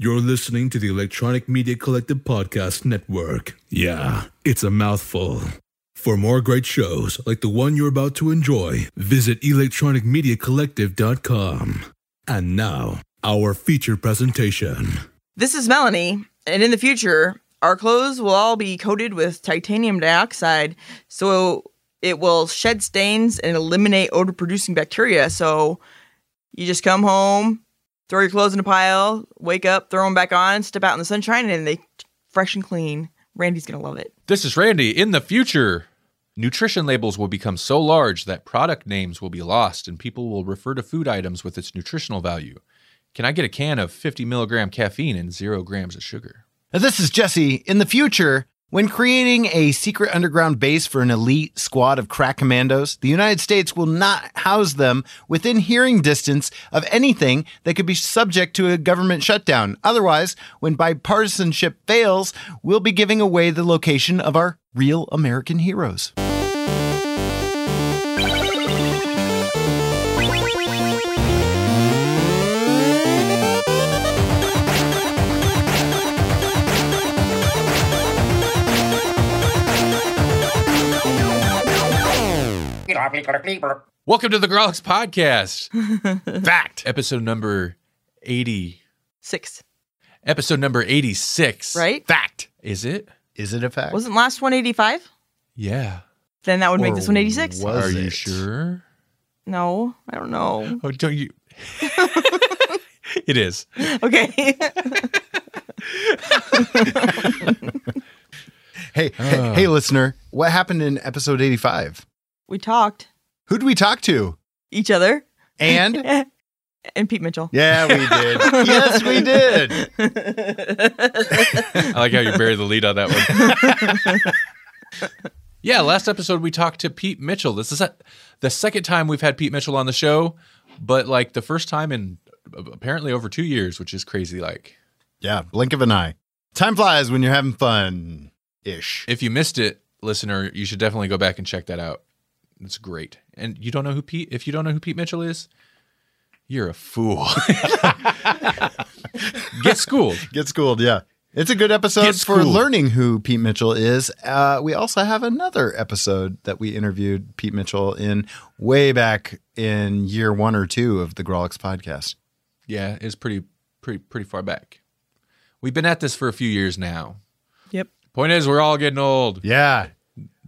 You're listening to the Electronic Media Collective Podcast Network. Yeah, it's a mouthful. For more great shows like the one you're about to enjoy, visit electronicmediacollective.com. And now, our feature presentation. This is Melanie, and in the future, our clothes will all be coated with titanium dioxide so it will shed stains and eliminate odor producing bacteria. So you just come home, throw your clothes in a pile, wake up, throw them back on, step out in the sunshine, and they fresh and clean. Randy's gonna love it. This is Randy. In the future, nutrition labels will become so large that product names will be lost and people will refer to food items with its nutritional value. Can I get a can of 50 milligram caffeine and zero grams of sugar? This is Jesse. In the future, when creating a secret underground base for an elite squad of crack commandos, the United States will not house them within hearing distance of anything that could be subject to a government shutdown. Otherwise, when bipartisanship fails, we'll be giving away the location of our real American heroes. Welcome to the Grawlix Podcast. Fact. Episode number 86. Episode number 86. right? Fact. Is it? Is it a fact? Wasn't last one 85? Yeah. Then that would make Or this one 86? was Are you sure? No, I don't know. Oh, don't you? it is. Okay. Hey, hey, hey, oh. listener, what happened in episode 85? We talked Who'd we talk to? each other And? and Pete Mitchell. Yeah, we did. yes, we did. I like how you buried the lead on that one. yeah, last episode we talked to Pete Mitchell. This is a, the second time we've had Pete Mitchell on the show, but like the first time in uh, apparently over two years, which is crazy. Like, Yeah, blink of an eye. Time flies when you're having fun ish. if you missed it, listener, you should definitely go back and check that out. It's great. And you don't know who Pete? If you don't know who Pete Mitchell is, you're a fool. Get schooled. Get schooled, yeah. It's a good episode for learning who Pete Mitchell is. Uh, we also have another episode that we interviewed Pete Mitchell in way back in year one or two of the Grawlix podcast. Yeah, it's pretty, pretty, pretty far back. We've been at this for a few years now. Yep. Point is, we're all getting old. Yeah,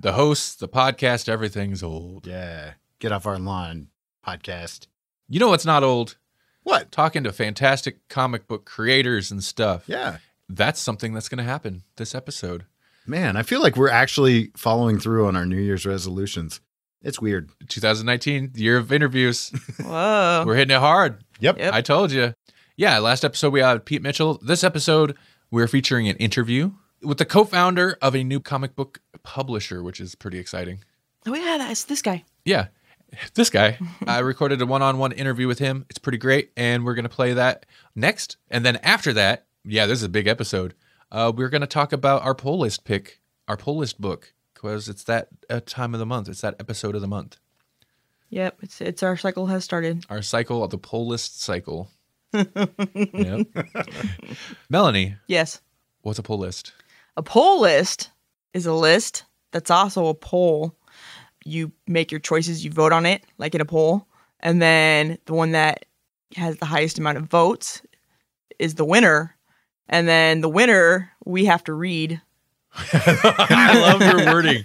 The hosts, the podcast, everything's old. yeah. Get off our lawn podcast. You know what's not old? What? Talking to fantastic comic book creators and stuff. Yeah. That's something that's going to happen this episode. Man, I feel like we're actually following through on our New Year's resolutions. It's weird. 2019, year of interviews. Whoa. We're hitting it hard. Yep. Yep. I told you. Yeah, last episode we had Pete Mitchell. This episode we're featuring an interview with the co-founder of a new comic book publisher, which is pretty exciting. Oh, yeah, that's this guy. Yeah, this guy. I recorded a one-on-one interview with him. It's pretty great, and we're gonna play that next. And then after that, yeah, this is a big episode. Uh, we're gonna talk about our poll list pick, our poll list book, because it's that uh, time of the month. It's that episode of the month. Yep, it's it's our cycle has started. Our cycle of the poll list cycle. yep. Melanie, Yes. what's a poll list? A poll list is a list that's also a poll. You make your choices, you vote on it, like in a poll, and then the one that has the highest amount of votes is the winner. And then the winner we have to read. I love your wording.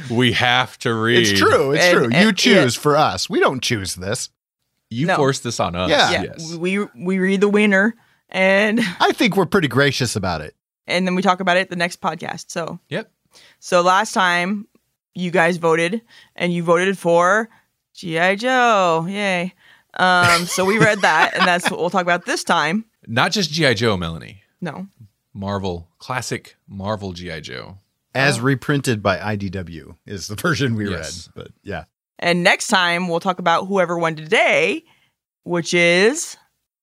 we have to read. It's true. It's And- true. and- you yeah. choose for us. We don't choose this. You No. forced this on us. Yeah. Yeah, Yes. we we read the winner, and I think we're pretty gracious about it. And then we talk about it the next podcast. So Yep. So last time you guys voted and you voted for G.I. Joe. Yay. Um, so we read that and that's what we'll talk about this time. Not just G.I. Joe, Melanie. No. Marvel, classic Marvel G.I. Joe. As Oh. reprinted by IDW is the version we Yes. read. But yeah. And next time we'll talk about whoever won today, which is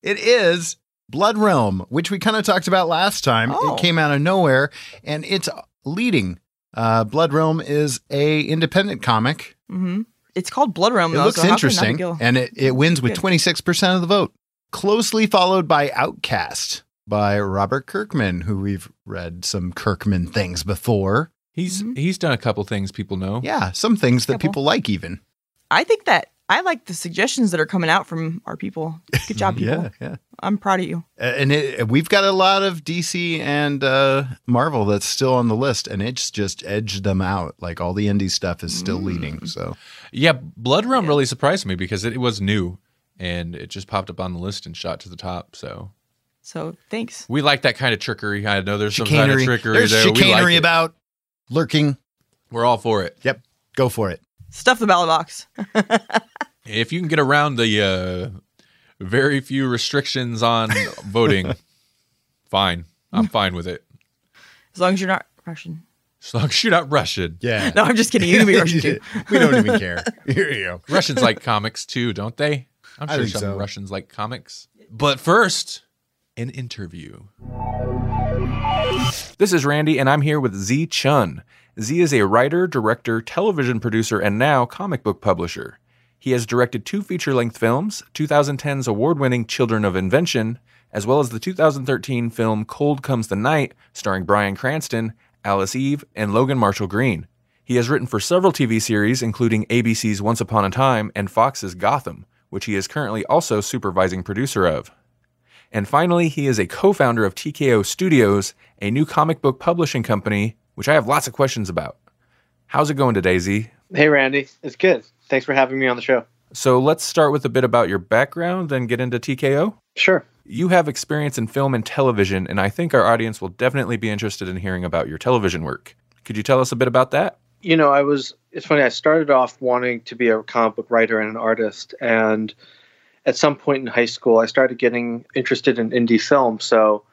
It is Blood Realm, which we kind of talked about last time. Oh. It came out of nowhere and it's leading. Uh, Blood Realm is a independent comic. mhm. it's called Blood Realm. It though, looks so how can it not be interesting and it, it wins with Good. 26% of the vote. Closely followed by Outcast, by Robert Kirkman, who we've read some Kirkman things before. He's he's done a couple things people know. Yeah, some things that people like even. I think that I like the suggestions that are coming out from our people. Good job, people. Yeah, yeah. I'm proud of you. And it, we've got a lot of DC and uh, Marvel that's still on the list, and it's just edged them out. Like all the indie stuff is still leading. So Yeah, Blood Realm really surprised me because it, it was new and it just popped up on the list and shot to the top. So So thanks. we like that kind of trickery. I know there's some kind of trickery There's there. We like chicanery it. about lurking. We're all for it. Yep, go for it. Stuff the ballot box. If you can get around the uh, very few restrictions on voting, fine. I'm fine with it. As long as you're not Russian. As long as you're not Russian. Yeah. No, I'm just kidding. You can be Russian too. we don't even care. Here you go. Russians like comics too, don't they? I'm I sure think some so. Russians like comics. But first, an interview. This is Randy, and I'm here with Tze Chun. Tze is a writer, director, television producer, and now comic book publisher. He has directed two feature length films 2010's award winning Children of Invention, as well as the 2013 film Cold Comes the Night, starring Bryan Cranston, Alice Eve, and Logan Marshall Green. He has written for several TV series, including ABC's Once Upon a Time and Fox's Gotham, which he is currently also supervising producer of. And finally, he is a co founder of TKO Studios, a new comic book publishing company, which I have lots of questions about. How's it going today, Tze? Hey, Randy. It's good. Thanks for having me on the show. So let's start with a bit about your background, then get into TKO. Sure. You have experience in film and television, and I think our audience will definitely be interested in hearing about your television work. Could you tell us a bit about that? You know, I was, it's funny, I started off wanting to be a comic book writer and an artist. And at some point in high school, I started getting interested in indie film. So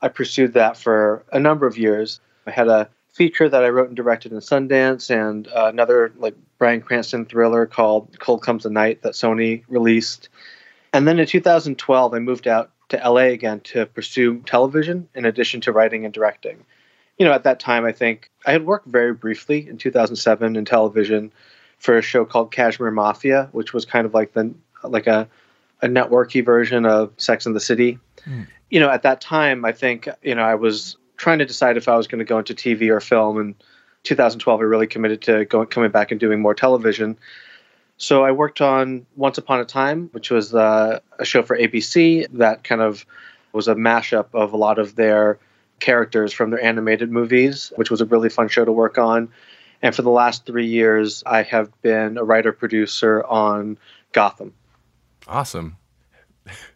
I pursued that for a number of years. I had a feature that I wrote and directed in Sundance and uh, another like Bryan Cranston thriller called Cold Comes the Night that Sony released. And then in 2012, I moved out to LA again to pursue television in addition to writing and directing. You know, at that time, I think I had worked very briefly in 2007 in television for a show called Cashmere Mafia, which was kind of like the like a a networky version of Sex and the City. You know, at that time, I think you know I was trying to decide if I was going to go into TV or film. And 2012, I really committed to going coming back and doing more television. So I worked on Once Upon a Time, which was uh, a show for ABC that kind of was a mashup of a lot of their characters from their animated movies, which was a really fun show to work on. And for the last three years, I have been a writer producer on Gotham. Awesome.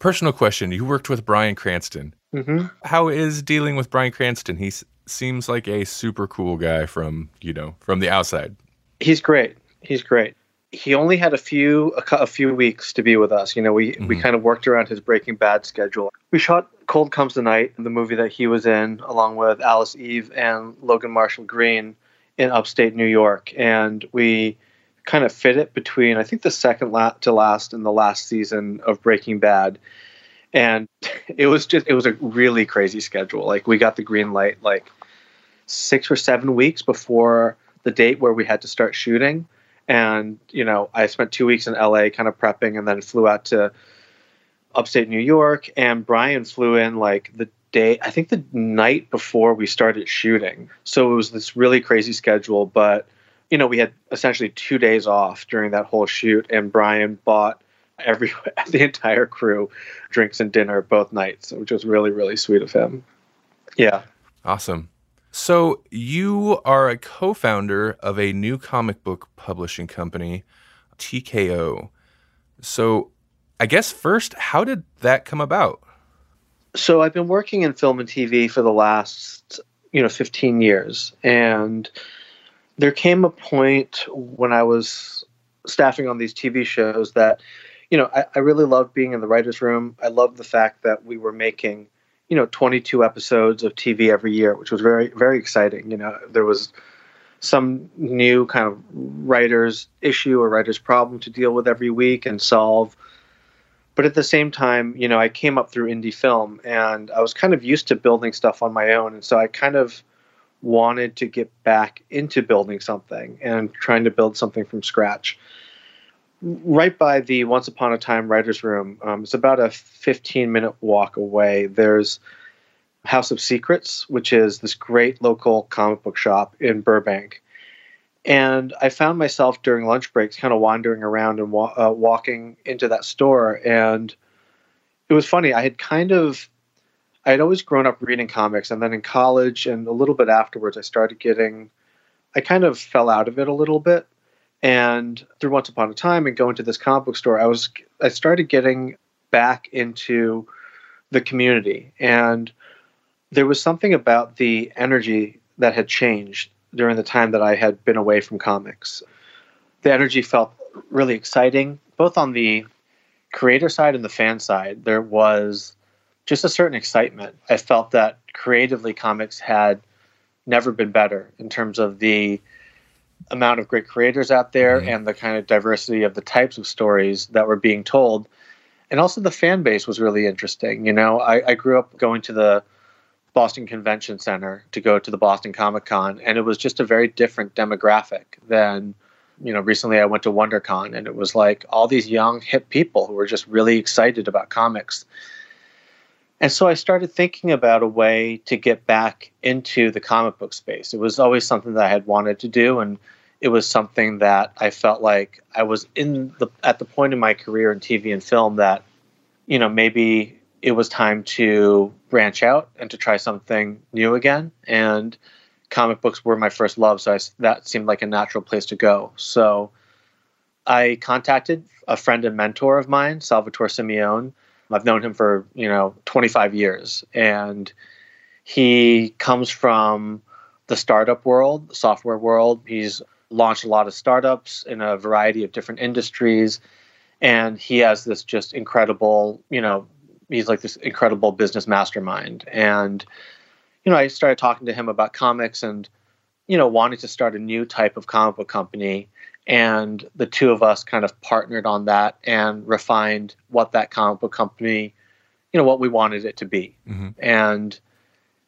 Personal question You worked with Bryan Cranston. hmm How is dealing with Bryan Cranston? He s- seems like a super cool guy from, you know, from the outside. He's great. He's great. He only had a few a, a few weeks to be with us. You know, we we Mhm. kind of worked around his Breaking Bad schedule. We shot Cold Comes the Night, the movie that he was in, along with Alice Eve and Logan Marshall Green in upstate New York, and we kind of fit it between I think the second la- to last and the last season of Breaking Bad. And it was just it was a really crazy schedule. Like we got the green light like six or seven weeks before the date where we had to start shooting. And, you know, I spent two weeks in LA kind of prepping and then flew out to upstate New York. And Bryan flew in like the day, I think the night before we started shooting. So it was this really crazy schedule. But, you know, we had essentially two days off during that whole shoot. And Bryan bought every, the entire crew drinks and dinner both nights, which was really, really sweet of him. Yeah. Awesome. So you are a co-founder of a new comic book publishing company, TKO. So I guess first, how did that come about? so I've been working in film and TV for the last, you know, 15 years. And there came a point when I was staffing on these TV shows that, you know, I, I really loved being in the writer's room. I loved the fact that we were making, you know, 22 episodes of TV every year, which was very, very exciting. You know, there was some new kind of writer's issue or writer's problem to deal with every week and solve but at the same time, you know, I came up through indie film and I was kind of used to building stuff on my own. And so I kind of wanted to get back into building something and trying to build something from scratch. right by the Once Upon a Time writers' room. Um, it's about a 15 minute walk away. There's House of Secrets, which is this great local comic book shop in Burbank. And I found myself during lunch breaks kind of wandering around and wa- uh, walking into that store. And it was funny. I had kind of, I had always grown up reading comics. And then in college and a little bit afterwards, I started getting, I kind of fell out of it a little bit. And through Once Upon a Time and going to this comic book store, I was, I started getting back into the community. And there was something about the energy that had changed during the time that I had been away from comics. The energy felt really exciting, both on the creator side and the fan side. There was just a certain excitement. I felt that creatively, comics had never been better in terms of the amount of great creators out there mm-hmm. and the kind of diversity of the types of stories that were being told. And also, the fan base was really interesting. You know, I, I grew up going to the Boston Convention Center to go to the Boston Comic Con, and it was just a very different demographic than, you know, recently I went to WonderCon, and it was like all these young, hip people who were just really excited about comics. And so I started thinking about a way to get back into the comic book space. It was always something that I had wanted to do, and it was something that I felt like I was in the at the point in my career in TV and film that, you know, maybe it was time to branch out and to try something new again. And comic books were my first love, so I, that seemed like a natural place to go. So I contacted a friend and mentor of mine, Salvatore Simeone. I've known him for you know 25 years, and he comes from the startup world, the software world. He's launched a lot of startups in a variety of different industries, and he has this just incredible, you know, he's like this incredible business mastermind. And you know, I started talking to him about comics and you know, wanting to start a new type of comic book company. And the two of us kind of partnered on that and refined what that comic book company, you know, what we wanted it to be. Mm-hmm. And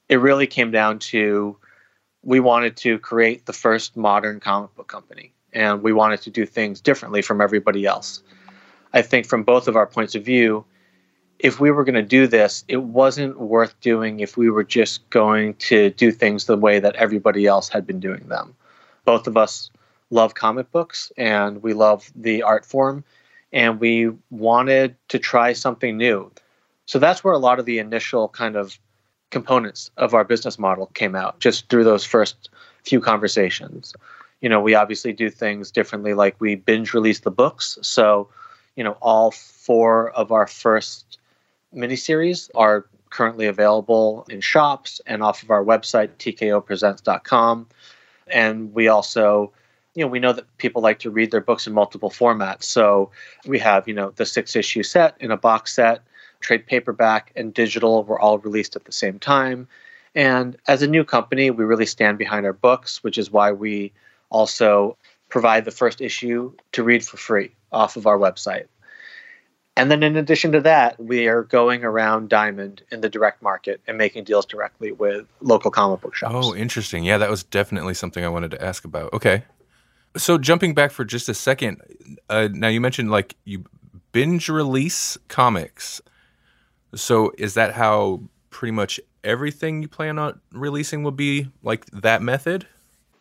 it really came down to we wanted to create the first modern comic book company and we wanted to do things differently from everybody else. I think from both of our points of view, if we were going to do this, it wasn't worth doing if we were just going to do things the way that everybody else had been doing them. Both of us love comic books and we love the art form, and we wanted to try something new. So that's where a lot of the initial kind of components of our business model came out, just through those first few conversations. You know, we obviously do things differently, like we binge release the books. So, you know, all four of our first miniseries are currently available in shops and off of our website, tkopresents.com. And we also, you know, we know that people like to read their books in multiple formats. So we have, you know, the six issue set in a box set, trade paperback, and digital were all released at the same time. And as a new company, we really stand behind our books, which is why we also provide the first issue to read for free off of our website. And then in addition to that, we are going around Diamond in the direct market and making deals directly with local comic book shops. Oh, interesting. Yeah, that was definitely something I wanted to ask about. Okay. So jumping back for just a second, uh, now you mentioned like you binge release comics. So is that how pretty much everything you plan on releasing will be like that method?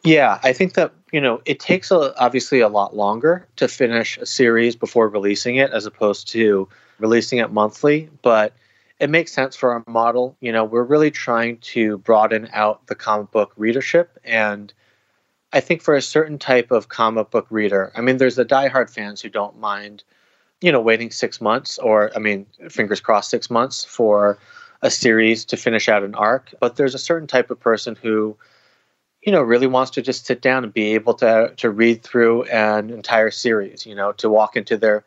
Yeah, I think that you know it takes a, obviously a lot longer to finish a series before releasing it, as opposed to releasing it monthly. But it makes sense for our model. You know, we're really trying to broaden out the comic book readership, and I think for a certain type of comic book reader, I mean, there's the diehard fans who don't mind, you know, waiting six months, or I mean, fingers crossed, six months for a series to finish out an arc. But there's a certain type of person who you know really wants to just sit down and be able to to read through an entire series you know to walk into their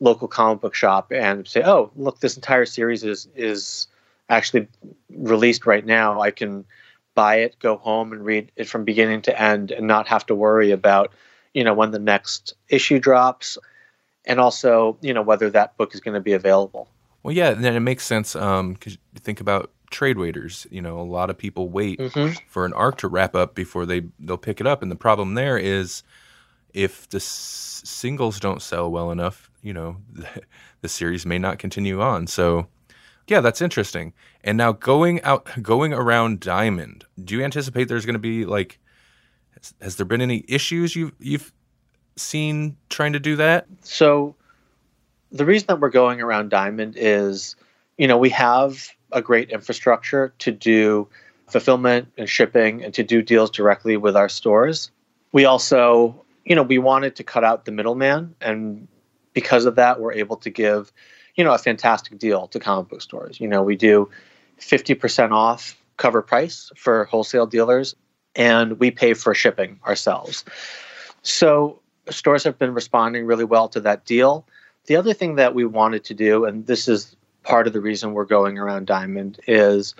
local comic book shop and say oh look this entire series is is actually released right now i can buy it go home and read it from beginning to end and not have to worry about you know when the next issue drops and also you know whether that book is going to be available well yeah then it makes sense um because you think about trade waiters. You know, a lot of people wait mm-hmm. for an arc to wrap up before they they'll pick it up, and the problem there is if the s- singles don't sell well enough, you know, the, the series may not continue on. So, yeah, that's interesting. And now going out, going around Diamond, do you anticipate there's going to be like, has, has there been any issues you've you've seen trying to do that? So the reason that we're going around Diamond is, you know, we have a great infrastructure to do fulfillment and shipping and to do deals directly with our stores. We also, you know, we wanted to cut out the middleman and because of that we're able to give, you know, a fantastic deal to comic book stores. You know, we do 50% off cover price for wholesale dealers and we pay for shipping ourselves. So stores have been responding really well to that deal. The other thing that we wanted to do, and this is part of the reason we're going around Diamond, is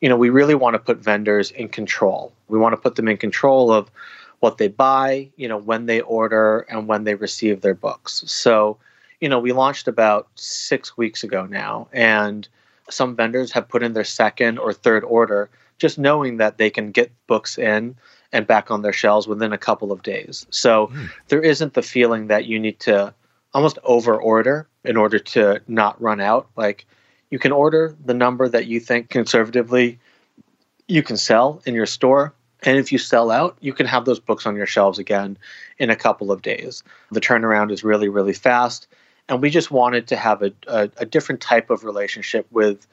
you know we really want to put vendors in control. We want to put them in control of what they buy, you know, when they order and when they receive their books. So, you know, we launched about six weeks ago now, and some vendors have put in their second or third order just knowing that they can get books in and back on their shelves within a couple of days. So mm. there isn't the feeling that you need to almost over order in order to not run out. Like you can order the number that you think conservatively you can sell in your store. And if you sell out, you can have those books on your shelves again in a couple of days. The turnaround is really, really fast. And we just wanted to have a, a, a different type of relationship with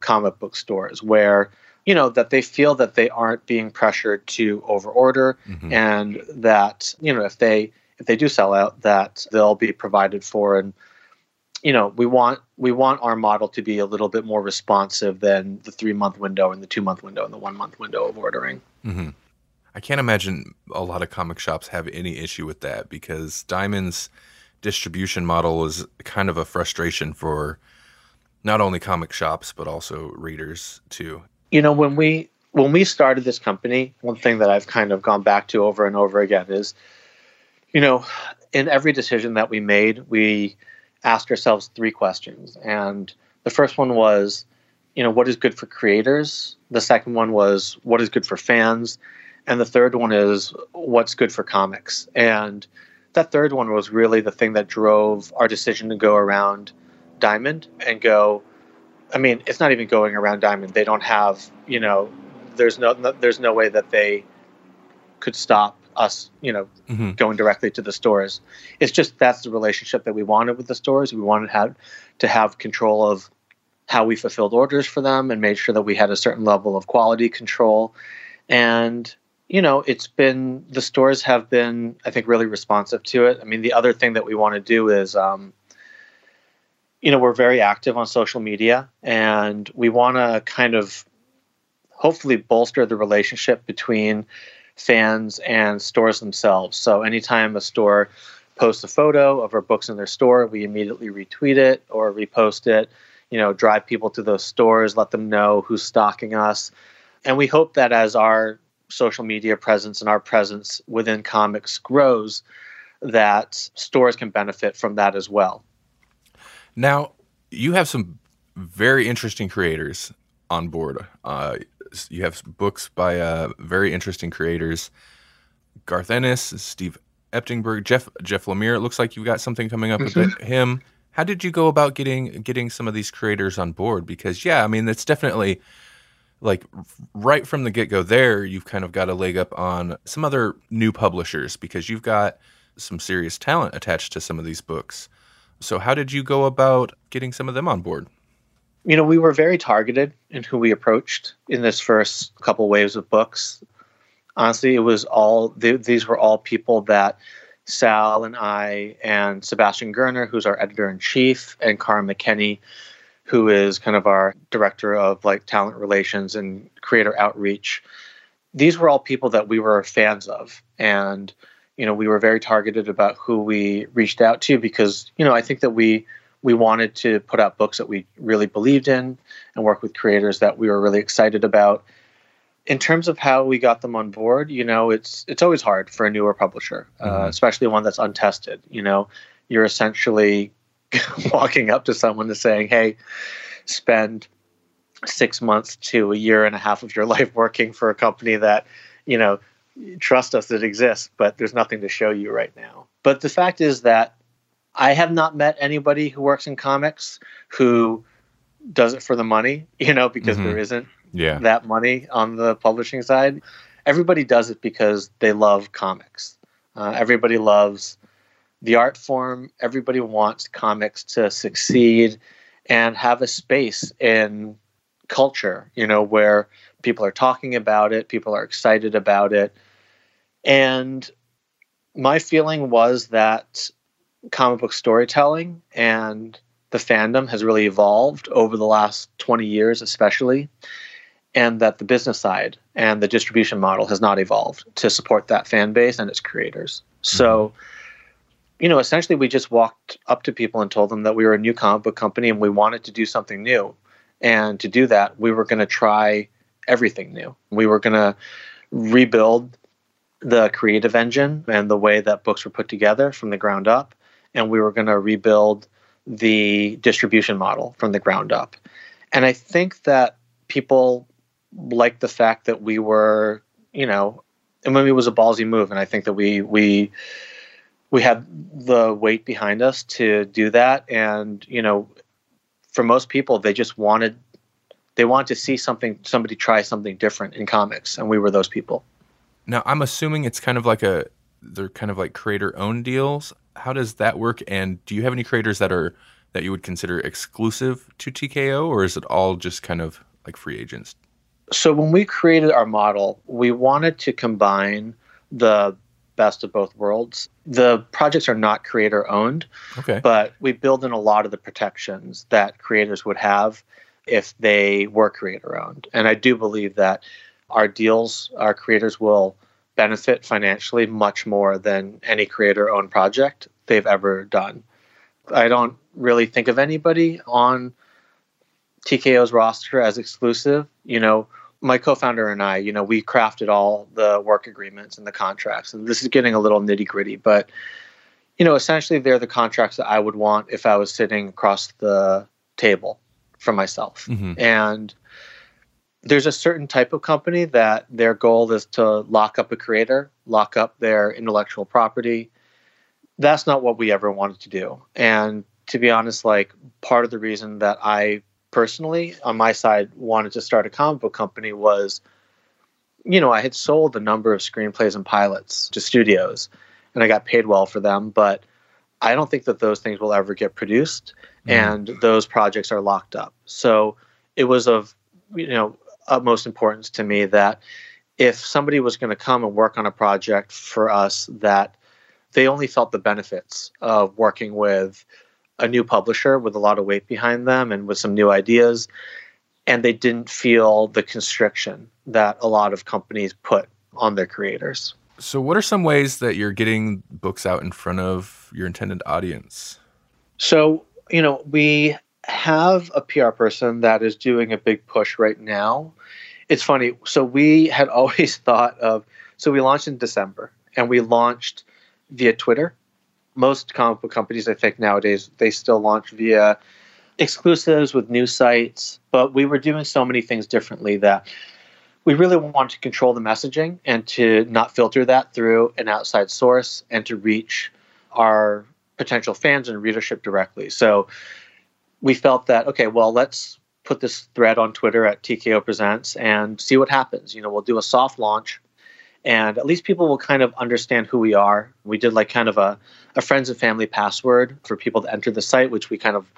comic book stores where you know that they feel that they aren't being pressured to overorder mm-hmm. and that you know if they if they do sell out that they'll be provided for and you know we want we want our model to be a little bit more responsive than the three month window and the two month window and the one month window of ordering mm-hmm. i can't imagine a lot of comic shops have any issue with that because diamond's distribution model is kind of a frustration for not only comic shops but also readers too. You know when we when we started this company one thing that i've kind of gone back to over and over again is you know in every decision that we made we asked ourselves three questions. And the first one was you know what is good for creators? The second one was what is good for fans? And the third one is what's good for comics? And that third one was really the thing that drove our decision to go around diamond and go I mean, it's not even going around Diamond. They don't have, you know, there's no, no there's no way that they could stop us, you know, mm-hmm. going directly to the stores. It's just that's the relationship that we wanted with the stores. We wanted to have, to have control of how we fulfilled orders for them and made sure that we had a certain level of quality control. And you know, it's been the stores have been, I think, really responsive to it. I mean, the other thing that we want to do is um, you know, we're very active on social media and we want to kind of hopefully bolster the relationship between fans and stores themselves. So anytime a store posts a photo of our books in their store, we immediately retweet it or repost it, you know, drive people to those stores, let them know who's stocking us. And we hope that as our social media presence and our presence within comics grows, that stores can benefit from that as well. Now, you have some very interesting creators on board. Uh, you have books by uh, very interesting creators Garth Ennis, Steve Eptingberg, Jeff Jeff Lemire. It looks like you've got something coming up mm-hmm. with him. How did you go about getting getting some of these creators on board? Because yeah, I mean, it's definitely like right from the get go. There, you've kind of got a leg up on some other new publishers because you've got some serious talent attached to some of these books. So, how did you go about getting some of them on board? You know, we were very targeted in who we approached in this first couple waves of books. Honestly, it was all these were all people that Sal and I and Sebastian Girner, who's our editor in chief, and Cara McKenney, who is kind of our director of like talent relations and creator outreach. These were all people that we were fans of, and you know, we were very targeted about who we reached out to because, you know, I think that we we wanted to put out books that we really believed in and work with creators that we were really excited about. In terms of how we got them on board, you know, it's it's always hard for a newer publisher, uh, mm-hmm. uh, especially one that's untested. You know, you're essentially walking up to someone and saying, "Hey, spend six months to a year and a half of your life working for a company that, you know, trust us, it exists, but there's nothing to show you right now. But the fact is that I have not met anybody who works in comics who does it for the money, you know, because Mhm. there isn't Yeah. that money on the publishing side. Everybody does it because they love comics. Uh, everybody loves the art form. Everybody wants comics to succeed and have a space in culture, you know, where people are talking about it, people are excited about it. And my feeling was that comic book storytelling and the fandom has really evolved over the last 20 years, especially, and that the business side and the distribution model has not evolved to support that fan base and its creators. So, mm-hmm. You know, essentially, we just walked up to people and told them that we were a new comic book company and we wanted to do something new. And to do that, we were going to try everything new. We were going to rebuild the creative engine and the way that books were put together from the ground up. And we were going to rebuild the distribution model from the ground up. And I think that people liked the fact that we were, you know, and when it was a ballsy move, and I think that we we we had the weight behind us to do that. And you know, for most people, they just wanted they wanted to see something, somebody try something different in comics, and we were those people. Now, I'm assuming it's kind of like a they're kind of like creator owned deals. How does that work? And do you have any creators that are that you would consider exclusive to TKO, or is it all just kind of like free agents? So when we created our model, we wanted to combine the best of both worlds. The projects are not creator owned, Okay. but we build in a lot of the protections that creators would have if they were creator owned. And I do believe that our deals, our creators will benefit financially much more than any creator owned project they've ever done. I don't really think of anybody on TKO's roster as exclusive. You know, my co-founder and I, you know, we crafted all the work agreements and the contracts. And this is getting a little nitty gritty, but you know, essentially they're the contracts that I would want if I was sitting across the table from myself. Mhm. And there's a certain type of company that their goal is to lock up a creator, lock up their intellectual property. That's not what we ever wanted to do. And to be honest, like part of the reason that I personally, on my side, wanted to start a comic book company was, you know, I had sold a number of screenplays and pilots to studios and I got paid well for them, but I don't think that those things will ever get produced mm-hmm. and those projects are locked up. So it was of, you know, utmost importance to me that if somebody was going to come and work on a project for us that they only felt the benefits of working with a new publisher with a lot of weight behind them and with some new ideas and they didn't feel the constriction that a lot of companies put on their creators. So, what are some ways that you're getting books out in front of your intended audience? so you know we have a pr person that is doing a big push right now. It's funny so we had always thought of so we launched in december and we launched via twitter most comic book companies i think nowadays they still launch via exclusives with new sites but we were doing so many things differently that we really wanted to control the messaging and to not filter that through an outside source and to reach our potential fans and readership directly. So we felt that okay well let's put this thread on twitter at tko presents and see what happens. You know we'll do a soft launch and at least people will kind of understand who we are. We did like kind of a, a friends and family password for people to enter the site which we kind of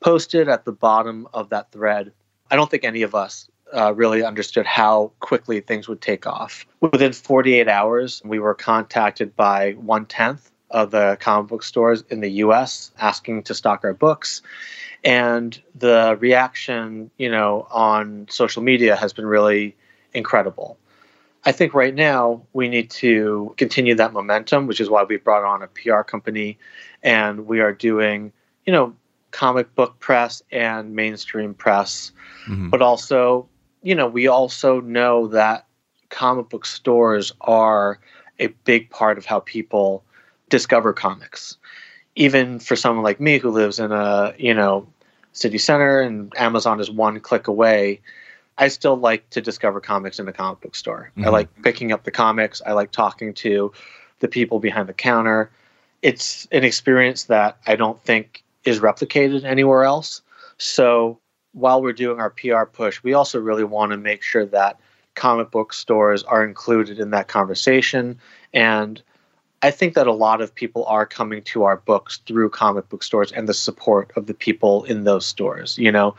posted at the bottom of that thread. I don't think any of us uh, really understood how quickly things would take off. Within 48 hours we were contacted by one tenth of the comic book stores in the us asking to stock our books. And the reaction you know on social media has been really incredible i think right now we need to continue that momentum which is why we brought on a pr company. And we are doing you know comic book press and mainstream press. Mhm. but also you know we also know that comic book stores are a big part of how people discover comics. Even for someone like me who lives in a you know city center and amazon is one click away I still like to discover comics in the comic book store. I Mhm. like picking up the comics. I like talking to the people behind the counter. It's an experience that I don't think is replicated anywhere else. So while we're doing our PR push, we also really want to make sure that comic book stores are included in that conversation. And I think that a lot of people are coming to our books through comic book stores and the support of the people in those stores. You know,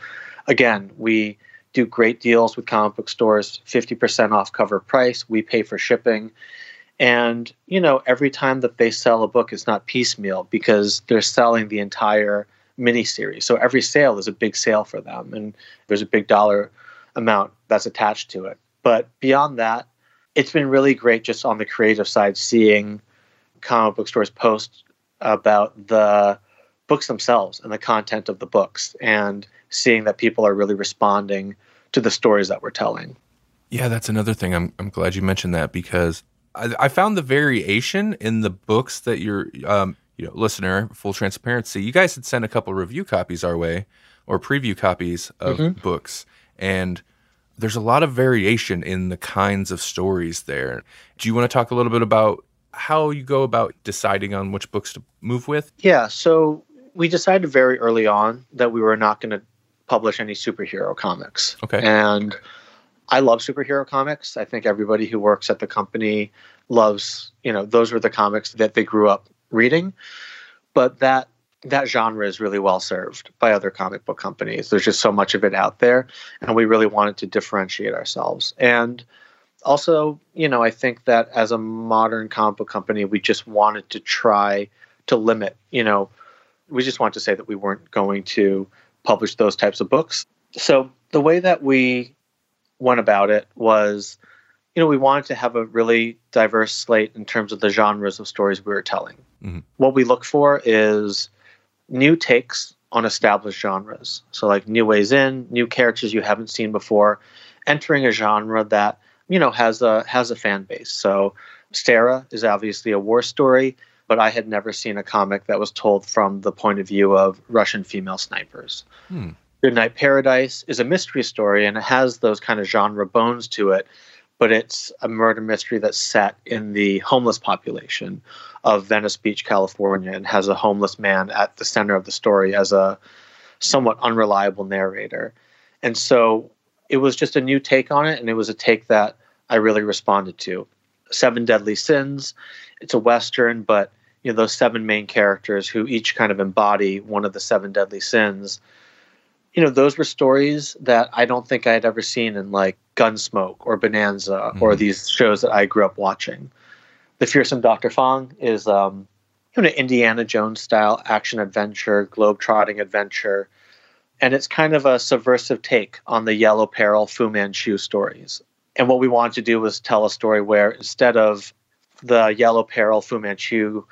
again, we do great deals with comic book stores 50% off cover price. We pay for shipping. And, you know, every time that they sell a book, it's not piecemeal because they're selling the entire miniseries. So every sale is a big sale for them, and there's a big dollar amount that's attached to it. But beyond that, it's been really great just on the creative side seeing comic book stores post about the books themselves and the content of the books and seeing that people are really responding to the stories that we're telling. Yeah, that's another thing. I'm I'm glad you mentioned that because I, I found the variation in the books that you're, um, you know, listener, full transparency. You guys had sent a couple review copies our way or preview copies of books, and there's a lot of variation in the kinds of stories there. Do you want to talk a little bit about how you go about deciding on which books to move with? Yeah, so we decided very early on that we were not going to publish any superhero comics. Okay. And I love superhero comics. I think everybody who works at the company loves, you know, those were the comics that they grew up reading. But that that genre is really well served by other comic book companies. There's just so much of it out there, and we really wanted to differentiate ourselves. And also, you know, I think that as a modern comic book company, we just wanted to try to limit, you know, we just wanted to say that we weren't going to publish those types of books. So the way that we went about it was, you know, we wanted to have a really diverse slate in terms of the genres of stories we were telling. Mhm. What we look for is new takes on established genres. So, like new ways in, new characters you haven't seen before, entering a genre that you know has a has a fan base. So, Sara is obviously a war story, but I had never seen a comic that was told from the point of view of Russian female snipers. Hmm. Goodnight Paradise is a mystery story and it has those kind of genre bones to it, but it's a murder mystery that's set in the homeless population of Venice Beach, California, and has a homeless man at the center of the story as a somewhat unreliable narrator. And so it was just a new take on it, and it was a take that I really responded to. Seven Deadly Sins, it's a Western, but you know, those seven main characters who each kind of embody one of the seven deadly sins you know, those were stories that I don't think I had ever seen in like Gunsmoke or Bonanza or Mhm. these shows that I grew up watching. The Fearsome Dr. Fong is um, you know, an Indiana Jones style action adventure, globe-trotting adventure, and it's kind of a subversive take on the Yellow Peril Fu Manchu stories. And what we wanted to do was tell a story where instead of the Yellow Peril Fu Manchu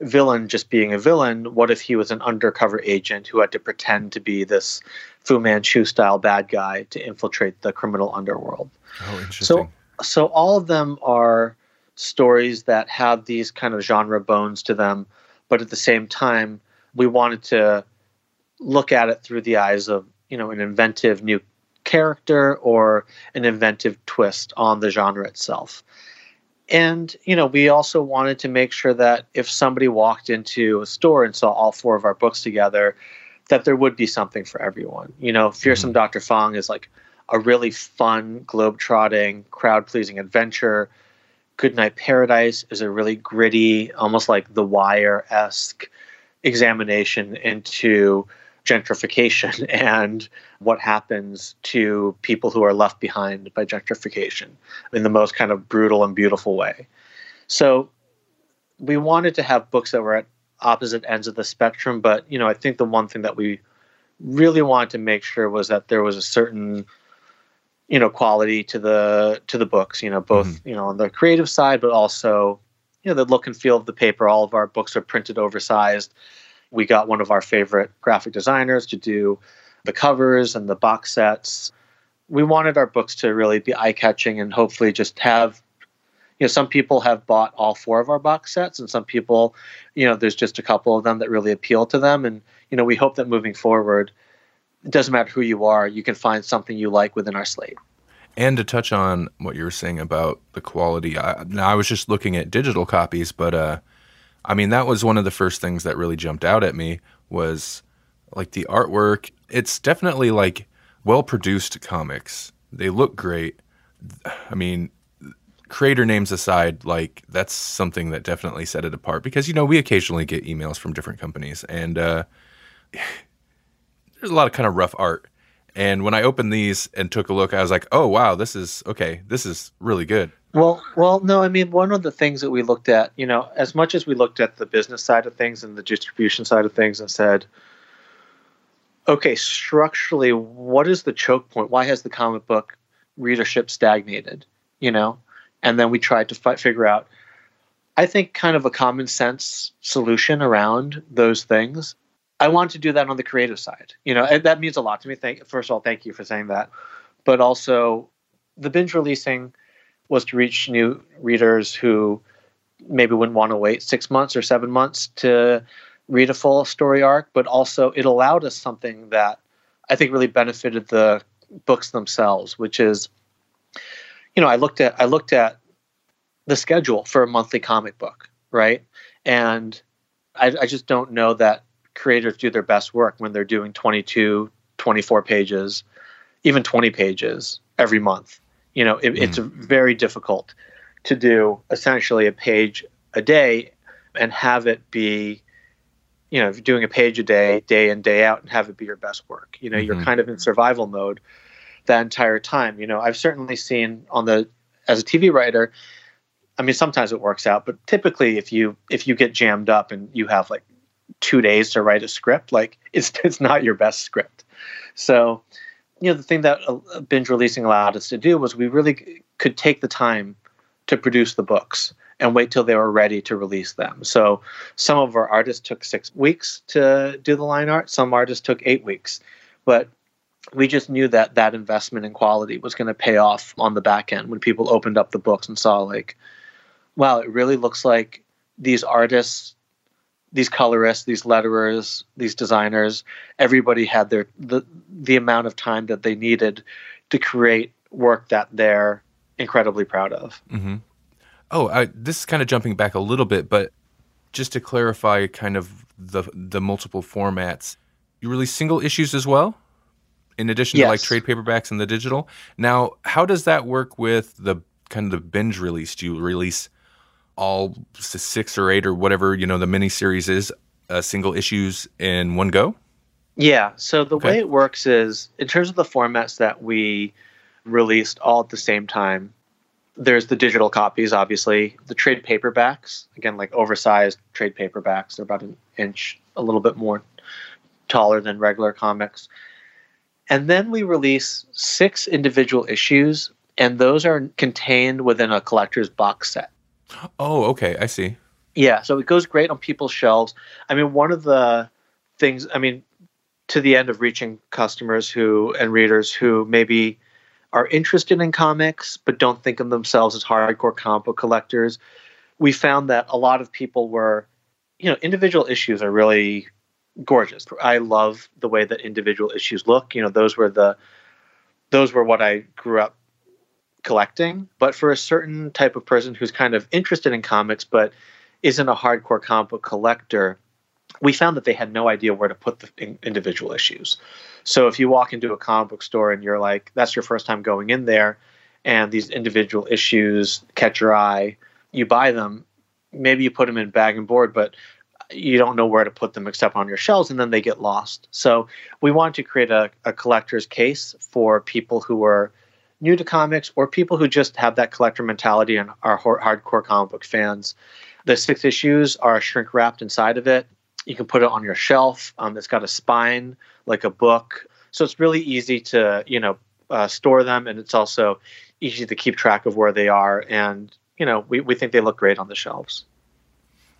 villain just being a villain, what if he was an undercover agent who had to pretend to be this Fu Manchu style bad guy to infiltrate the criminal underworld? Oh, interesting. So, so all of them are stories that have these kind of genre bones to them, but at the same time, we wanted to look at it through the eyes of you know an inventive new character or an inventive twist on the genre itself. And you know, we also wanted to make sure that if somebody walked into a store and saw all four of our books together, that there would be something for everyone. You know, Fearsome mm-hmm. Dr. Fong is like a really fun, globe-trotting, crowd-pleasing adventure. Goodnight Paradise is a really gritty, almost like The Wire-esque examination into gentrification and what happens to people who are left behind by gentrification in the most kind of brutal and beautiful way. So we wanted to have books that were at opposite ends of the spectrum, but you know, I think the one thing that we really wanted to make sure was that there was a certain you know quality to the to the books you know both mm-hmm. you know on the creative side but also you know the look and feel of the paper. All of our books are printed oversized we got one of our favorite graphic designers to do the covers and the box sets we wanted our books to really be eye-catching and hopefully just have you know some people have bought all four of our box sets and some people you know there's just a couple of them that really appeal to them and you know we hope that moving forward it doesn't matter who you are, you can find something you like within our slate. And to touch on what you were saying about the quality, I, now I was just looking at digital copies, but uh, I mean that was one of the first things that really jumped out at me was like the artwork. It's definitely like well produced comics. They look great. I mean, creator names aside, like that's something that definitely set it apart because you know we occasionally get emails from different companies and uh, there's a lot of kind of rough art and when I opened these and took a look, I was like, "Oh wow, this is okay. This is really good." Well, well, no, I mean, one of the things that we looked at, you know, as much as we looked at the business side of things and the distribution side of things, and said, okay, structurally, what is the choke point? Why has the comic book readership stagnated? You know, and then we tried to fi- figure out. I think kind of a common sense solution around those things I want to do that on the creative side. You know, that means a lot to me. Thank first of all, thank you for saying that. But also, the binge releasing was to reach new readers who maybe wouldn't want to wait six months or seven months to read a full story arc. But also, it allowed us something that I think really benefited the books themselves, which is, you know, I looked at I looked at the schedule for a monthly comic book, right? And I, I just don't know that creators do their best work when they're doing 22, 24 pages, even 20 pages every month. You know, it, mm. it's very difficult to do essentially a page a day and have it be, you know, if you're doing a page a day, day in, day out, and have it be your best work. You know, mm-hmm. you're kind of in survival mode that entire time. You know, I've certainly seen on the, as a TV writer, I mean, sometimes it works out, but typically, if you if you get jammed up and you have like two days to write a script, like it's it's not your best script. So, you know, the thing that uh, binge releasing allowed us to do was we really could take the time to produce the books and wait till they were ready to release them. So, some of our artists took six weeks to do the line art. Some artists took eight weeks, but we just knew that that investment in quality was going to pay off on the back end when people opened up the books and saw like wow it really looks like these artists these colorists, these letterers, these designers, everybody had their the the amount of time that they needed to create work that they're incredibly proud of. Mm-hmm. Oh, I, this is kind of jumping back a little bit, but just to clarify, kind of the the multiple formats, you release single issues as well, in addition yes. to like trade paperbacks and the digital. Now, how does that work with the kind of the binge release? Do you release all six or eight or whatever you know the mini series is uh, single issues in one go? Yeah. So the okay. way it works is in terms of the formats that we released all at the same time. There's the digital copies, obviously. The trade paperbacks, again, like oversized trade paperbacks. They're about an inch, a little bit more taller than regular comics. And then we release six individual issues, and those are contained within a collector's box set. Oh, okay. I see. Yeah, so it goes great on people's shelves. I mean, one of the things, I mean, to the end of reaching customers who and readers who maybe are interested in comics but don't think of themselves as hardcore comic book collectors, we found that a lot of people were, you know, individual issues are really gorgeous. I love the way that individual issues look. You know, those were the those were what I grew up collecting, but for a certain type of person who's kind of interested in comics but isn't a hardcore comic book collector, we found that they had no idea where to put the individual issues. So if you walk into a comic book store and you're like, that's your first time going in there, and these individual issues catch your eye, you buy them. Maybe you put them in bag and board, but you don't know where to put them except on your shelves, and then they get lost. So we wanted to create a, a collector's case for people who are new to comics or people who just have that collector mentality and are hardcore comic book fans. The six issues are shrink wrapped inside of it. You can put it on your shelf. Um, it's got a spine like a book, so it's really easy to you know uh, store them, and it's also easy to keep track of where they are. And you know we we think they look great on the shelves.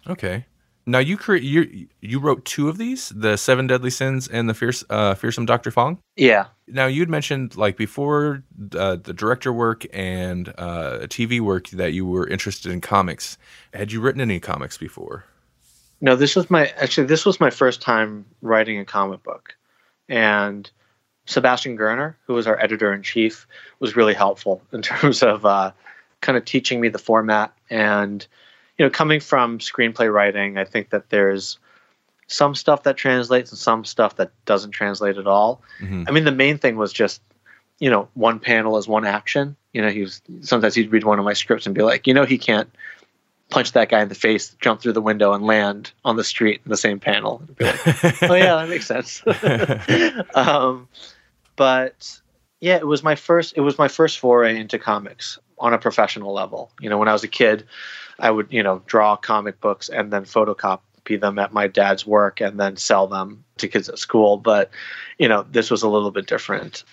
Okay. Now you create you you wrote two of these, the Seven Deadly Sins and the Fierce uh, Fearsome Doctor Fang. Yeah. Now you'd mentioned like before uh, the director work and uh, TV work that you were interested in comics. Had you written any comics before? No, this was my actually this was my first time writing a comic book, and Sebastian Girner, who was our editor in chief, was really helpful in terms of uh, kind of teaching me the format. And, you know, coming from screenplay writing, I think that there's some stuff that translates and some stuff that doesn't translate at all. Mhm. I mean, the main thing was just, you know, one panel is one action. You know, he was sometimes he'd read one of my scripts and be like, you know, he can't punch that guy in the face, jump through the window, and land on the street in the same panel. Like, oh yeah, that makes sense. um, but yeah, it was my first. It was my first foray into comics on a professional level. You know, when I was a kid, I would you know draw comic books and then photocopy them at my dad's work and then sell them to kids at school. But you know, this was a little bit different.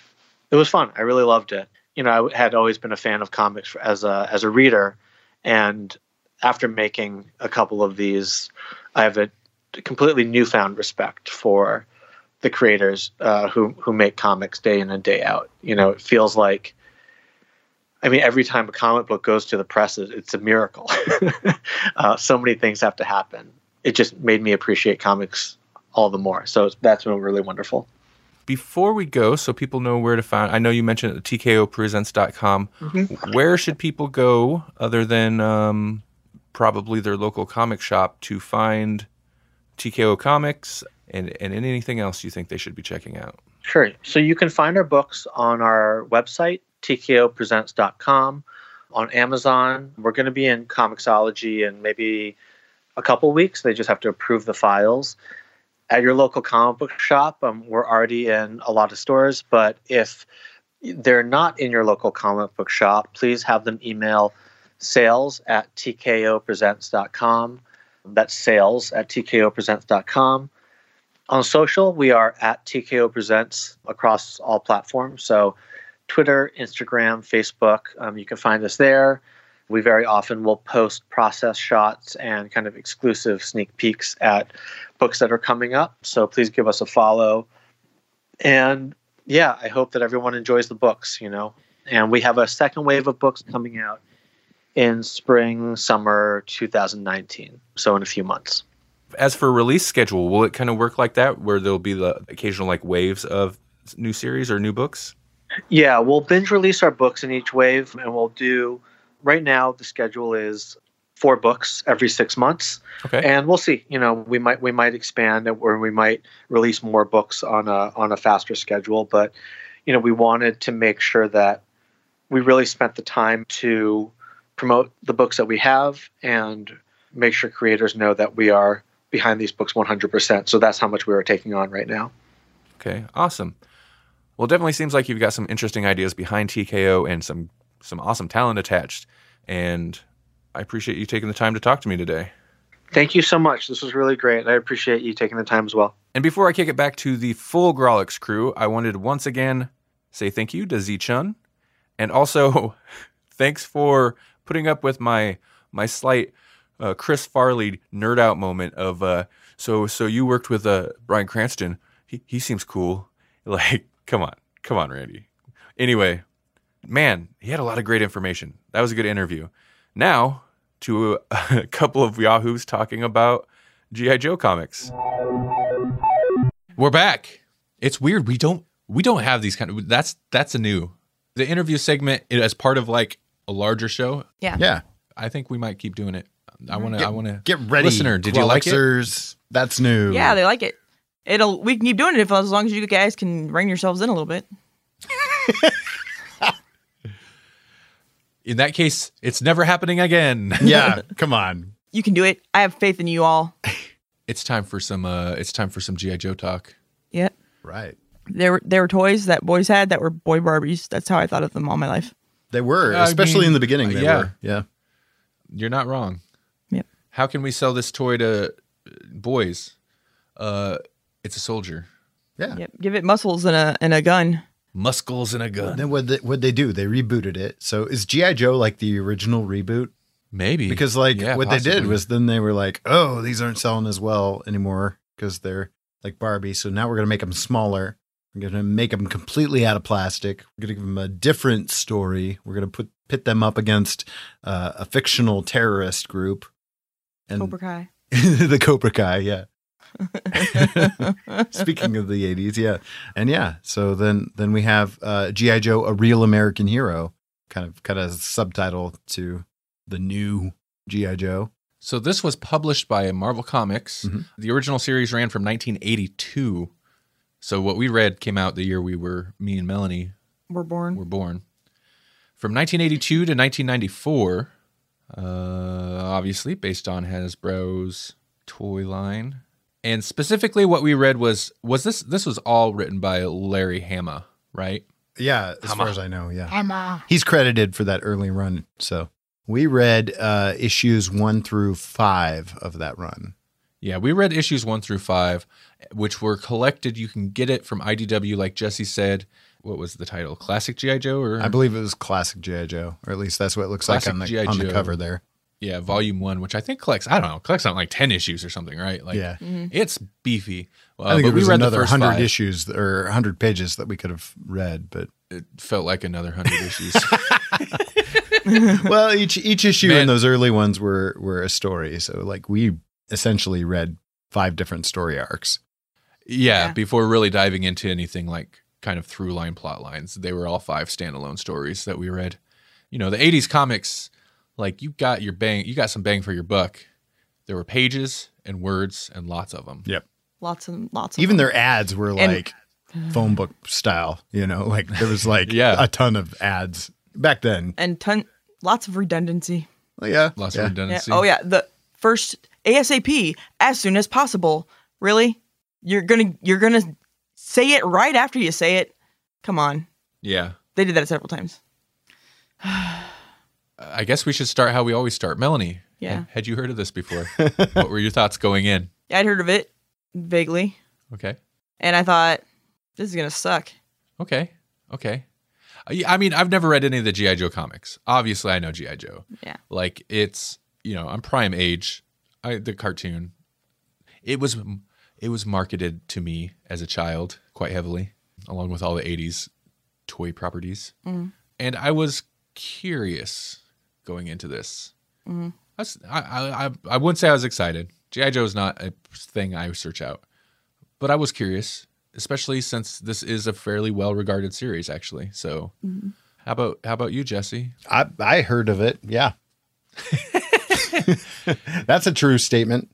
It was fun. I really loved it. You know, I had always been a fan of comics as a as a reader, and after making a couple of these, I have a completely newfound respect for the creators uh, who who make comics day in and day out. You know, it feels like. I mean, every time a comic book goes to the presses, it's a miracle. uh, so many things have to happen. It just made me appreciate comics all the more. So that's been really wonderful. Before we go, so people know where to find, I know you mentioned tkopresents.com. Where should people go other than um, probably their local comic shop to find TKO comics and, and anything else you think they should be checking out? Sure. So you can find our books on our website, tkopresents.com, on Amazon. We're going to be in Comixology in maybe a couple weeks. They just have to approve the files. At your local comic book shop, um, we're already in a lot of stores, but if they're not in your local comic book shop, please have them email sales at tkopresents.com. That's sales at tkopresents.com. On social, we are at TKO Presents across all platforms. So Twitter, Instagram, Facebook, um, you can find us there. We very often will post process shots and kind of exclusive sneak peeks at books that are coming up. So please give us a follow. And yeah, I hope that everyone enjoys the books, you know. And we have a second wave of books coming out in spring, summer 2019. So in a few months. As for release schedule, will it kind of work like that where there'll be the occasional like waves of new series or new books? Yeah, we'll binge release our books in each wave, and we'll do. Right now, the schedule is four books every six months, Okay. and we'll see. You know, we might we might expand, or we might release more books on a on a faster schedule. But you know, we wanted to make sure that we really spent the time to promote the books that we have and make sure creators know that we are behind these books 100%. So that's how much we are taking on right now. Okay, awesome. Well, it definitely seems like you've got some interesting ideas behind TKO and some some awesome talent attached. And I appreciate you taking the time to talk to me today. Thank you so much. This was really great. I appreciate you taking the time as well. And before I kick it back to the full Grawlix crew, I wanted to once again say thank you to Tze Chun, and also thanks for putting up with my my slight uh, Chris Farley nerd out moment of uh, so so you worked with uh, Bryan Cranston. He he seems cool. Like, come on, come on, Randy. Anyway, man, he had a lot of great information. That was a good interview. Now to a, couple of yahoos talking about GI Joe comics. We're back. It's weird. We don't we don't have these kind of that's that's a new the interview segment as part of like a larger show. Yeah. Yeah. I think we might keep doing it. I mm-hmm. want to. I want to Get ready. Listener, did you like it? That's new. Yeah, they like it. It'll we can keep doing it if as long as you guys can rein yourselves in a little bit. In that case, it's never happening again. yeah. Come on. You can do it. I have faith in you all. it's time for some. uh It's time for some GI Joe talk. Yeah. Right. There were there were toys that boys had that were boy Barbies. That's how I thought of them all my life. They were, I especially mean, in the beginning. They yeah. were. Yeah. You're not wrong. Yep. How can we sell this toy to uh, boys? Uh, it's a soldier. Yeah. Yep. Give it muscles and a and a gun. Muscles and a gun. Then what they, what they do? They rebooted it. So is GI Joe like the original reboot? Maybe Because like Yeah, what they did was then they were like, oh, these aren't selling as well anymore because they're like Barbie. So now we're gonna make them smaller. We're gonna make them completely out of plastic. We're gonna give them a different story. We're gonna put pit them up against uh, a fictional terrorist group and Cobra Kai. the Cobra Kai. Yeah. Speaking of the 80s, yeah. And yeah, so then then we have uh GI Joe a real American hero kind of kind of subtitle to the new GI Joe. So this was published by Marvel Comics. Mhm. The original series ran from 1982. So what we read came out the year we were me and Melanie We're born. were born. From 1982 to 1994, uh, obviously based on Hasbro's toy line, and specifically what we read was was this this was all written by Larry Hama, right? Yeah, as Hama. far as I know, yeah. He's credited for that early run. So we read uh issues 1 through 5 of that run. Yeah, we read issues one through five, which were collected. You can get it from IDW, like Jesse said. What was the title? Classic GI Joe, or I believe it was classic GI Joe, or at least that's what it looks Classic like on the on the cover there. Yeah, Volume One, which I think collects. I don't know, collects on like ten issues or something, right? Like, yeah. it's beefy. Uh, I think it was we read another 100 five. issues or 100 pages that we could have read, but It felt like another hundred issues. well, each each issue Man. in those early ones were were a story. So like we essentially read five different story arcs. Yeah, Yeah. before really diving into anything like kind of through line plot lines, they were all five standalone stories that we read. You know, the 80s comics, like you got your bang, you got some bang for your buck. There were pages and words and lots of them. Yep. Lots and lots of Even them. their ads were And- like phone book style, you know, like there was like Yeah. a ton of ads back then. and ton lots of redundancy. Well, yeah. Lots yeah. of Yeah. redundancy. Oh yeah, the first ASAP as soon as possible. Really? You're gonna you're gonna say it right after you say it. Come on, Yeah. they did that several times. I guess we should start how we always start. Melanie. Yeah. Had, you heard of this before? what were your thoughts going in? I'd heard of it vaguely, Okay. and I thought this is gonna suck. Okay. Okay. I mean, I've never read any of the G.I. Joe comics. Obviously, I know G.I. Joe. Yeah. Like it's, you know, I'm prime age. I the cartoon. It was it was marketed to me as a child quite heavily, along with all the 80s toy properties. Mhm. And I was curious going into this. Mhm. I, was- I, I, I- I wouldn't say I was excited. G.I. Joe is not a thing I search out, but I was curious, especially since this is a fairly well regarded series, actually. So, how about how about you, Jesse? I I heard of it. Yeah. That's a true statement.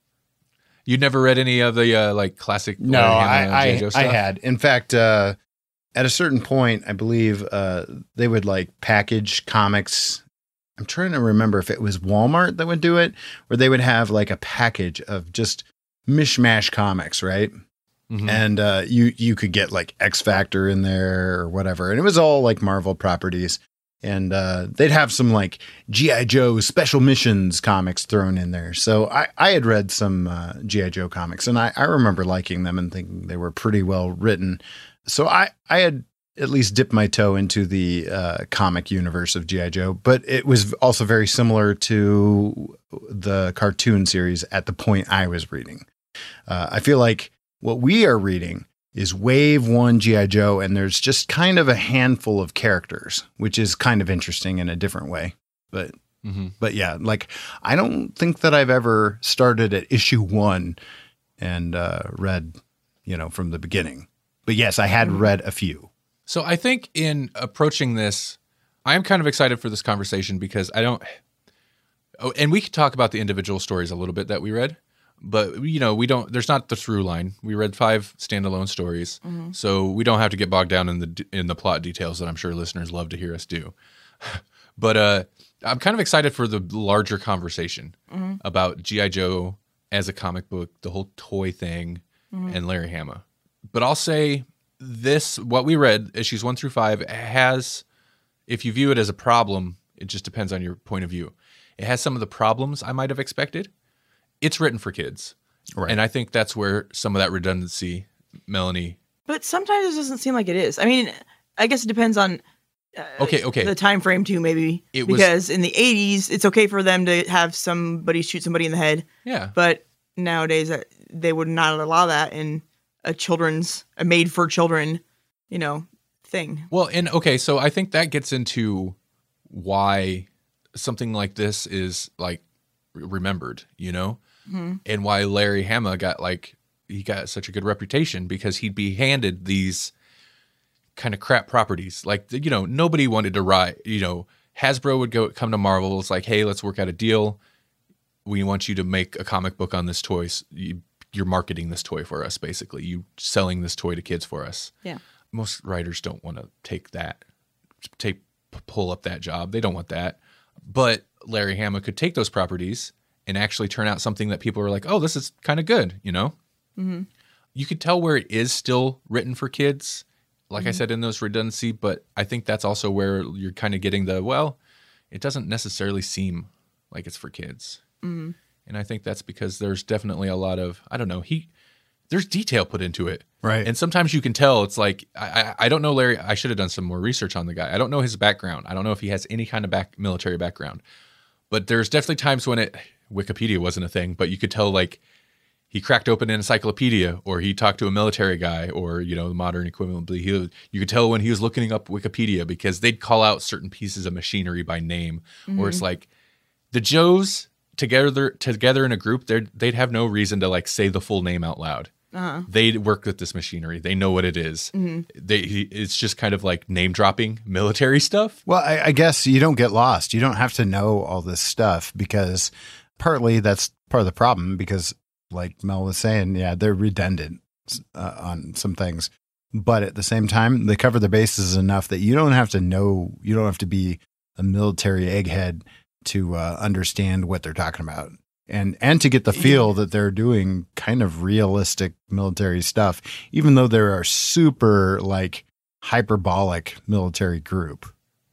You never read any of the uh, like classic? No, I I, G.I. Joe I had. In fact, uh, at a certain point, I believe uh, they would like package comics. I'm trying to remember if it was Walmart that would do it, where they would have like a package of just mishmash comics, right? Mhm. And uh, you you could get like X Factor in there or whatever, and it was all like Marvel properties. And uh, they'd have some like GI Joe special missions comics thrown in there. So I, I had read some uh, GI Joe comics, and I, I remember liking them and thinking they were pretty well written. So I I had at least dip my toe into the uh, comic universe of GI Joe, but it was also very similar to the cartoon series at the point I was reading. Uh, I feel like what we are reading is Wave One GI Joe, and there's just kind of a handful of characters, which is kind of interesting in a different way. But Mhm. but yeah, like I don't think that I've ever started at issue one and uh, read, you know, from the beginning. But yes, I had read a few. So I think in approaching this, I am kind of excited for this conversation because I don't. Oh, and we could talk about the individual stories a little bit that we read, but you know, we don't. There's not the through line. We read five standalone stories, mm-hmm. so we don't have to get bogged down in the in the plot details that I'm sure listeners love to hear us do. but uh, I'm kind of excited for the larger conversation mm-hmm. about GI Joe as a comic book, the whole toy thing, mm-hmm. and Larry Hama. But I'll say this: what we read, issues one through five, has, if you view it as a problem, it just depends on your point of view. It has some of the problems I might have expected. It's written for kids, Right. and I think that's where some of that redundancy, Melanie. But sometimes it doesn't seem like it is. I mean, I guess it depends on Okay, okay, the time frame too, maybe. It was- because in the '80s, it's okay for them to have somebody shoot somebody in the head, yeah, but nowadays uh, they would not allow that in a children's, a made-for-children, you know, thing. Well, and okay, so I think that gets into why something like this is like remembered, you know, Mhm. and why Larry Hama got like he got such a good reputation because he'd be handed these kind of crap properties. Like you know, nobody wanted to write. You know, Hasbro would go come to Marvel. It's like, hey, let's work out a deal. We want you to make a comic book on this toy. You, you're marketing this toy for us, basically. You selling this toy to kids for us. Yeah. Most writers don't want to take that, take pull up that job. They don't want that. But Larry Hama could take those properties and actually turn out something that people are like, oh, this is kind of good, you know? Mm-hmm. You could tell where it is still written for kids, like I mm-hmm. said, in those redundancy, but I think that's also where you're kind of getting the, well, it doesn't necessarily seem like it's for kids. Mm-hmm. And I think that's because there's definitely a lot of, I don't know, he, there's detail put into it. Right. And sometimes you can tell it's like I, I I don't know Larry. I should have done some more research on the guy. I don't know his background. I don't know if he has any kind of back military background. But there's definitely times when it Wikipedia wasn't a thing, but you could tell like he cracked open an encyclopedia or he talked to a military guy or you know the modern equivalent. He you could tell when he was looking up Wikipedia because they'd call out certain pieces of machinery by name, or it's mm-hmm. like the Joes together together in a group. They'd they'd have no reason to like say the full name out loud they work with this machinery. They know what it is. They it's just kind of like name dropping military stuff. Well, I, I guess you don't get lost. You don't have to know all this stuff because partly that's part of the problem because, like Mel was saying, yeah, they're redundant uh, on some things. But at the same time, they cover the bases enough that you don't have to know, you don't have to be a military egghead to uh, understand what they're talking about. And, and to get the feel that they're doing kind of realistic military stuff, even though they're a super like hyperbolic military group.